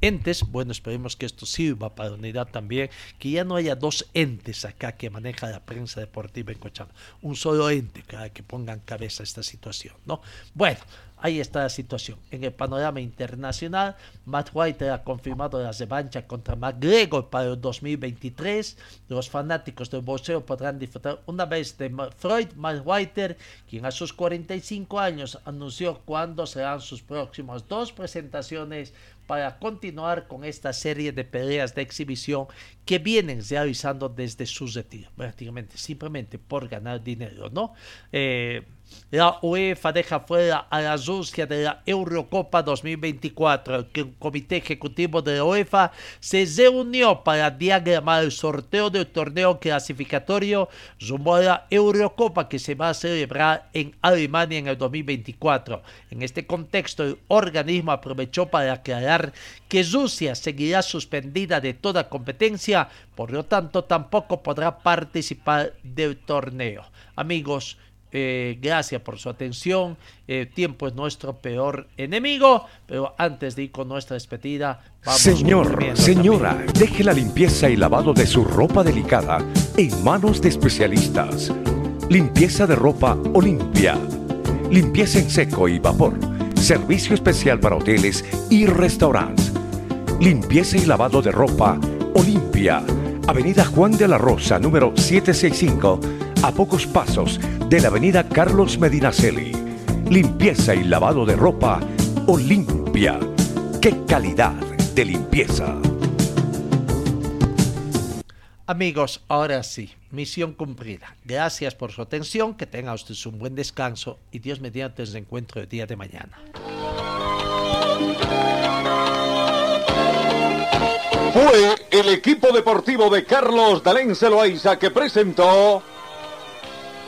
entes, bueno, esperemos que esto sirva para unidad también, que ya no haya dos entes acá que maneja la prensa deportiva en Cochabamba, un solo ente que, que pongan cabeza esta situación, ¿no? Bueno, ahí está la situación. En el panorama internacional, Matt White ha confirmado la revancha contra McGregor para el 2023. Los fanáticos del boxeo podrán disfrutar una vez de Floyd White, quien a sus 45 años anunció cuándo serán sus próximas dos presentaciones para continuar con esta serie de peleas de exhibición que vienen realizando desde su retiro, prácticamente simplemente por ganar dinero, ¿no? Eh, la UEFA deja fuera a la Rusia de la Eurocopa 2024. El comité ejecutivo de la UEFA se reunió para diagramar el sorteo del torneo clasificatorio rumbo a la Eurocopa que se va a celebrar en Alemania en el 2024. En este contexto, el organismo aprovechó para aclarar que Rusia seguirá suspendida de toda competencia, por lo tanto tampoco podrá participar del torneo. Amigos, eh, gracias por su atención. El tiempo es nuestro peor enemigo, pero antes de ir con nuestra despedida, vamos Señor, señora, deje la limpieza y lavado de su ropa delicada en manos de especialistas. Limpieza de ropa Olimpia. Limpieza en seco y vapor. Servicio especial para hoteles y restaurantes. Limpieza y lavado de ropa Olimpia. Avenida Juan de la Rosa, número 765 a pocos pasos de la avenida Carlos Medinaceli. Limpieza y lavado de ropa Olimpia. ¡Qué calidad de limpieza! Amigos, ahora sí, misión cumplida. Gracias por su atención, que tenga usted un buen descanso y Dios mediante el encuentro el día de mañana. Fue el equipo deportivo de Carlos Dalén Celoaiza que presentó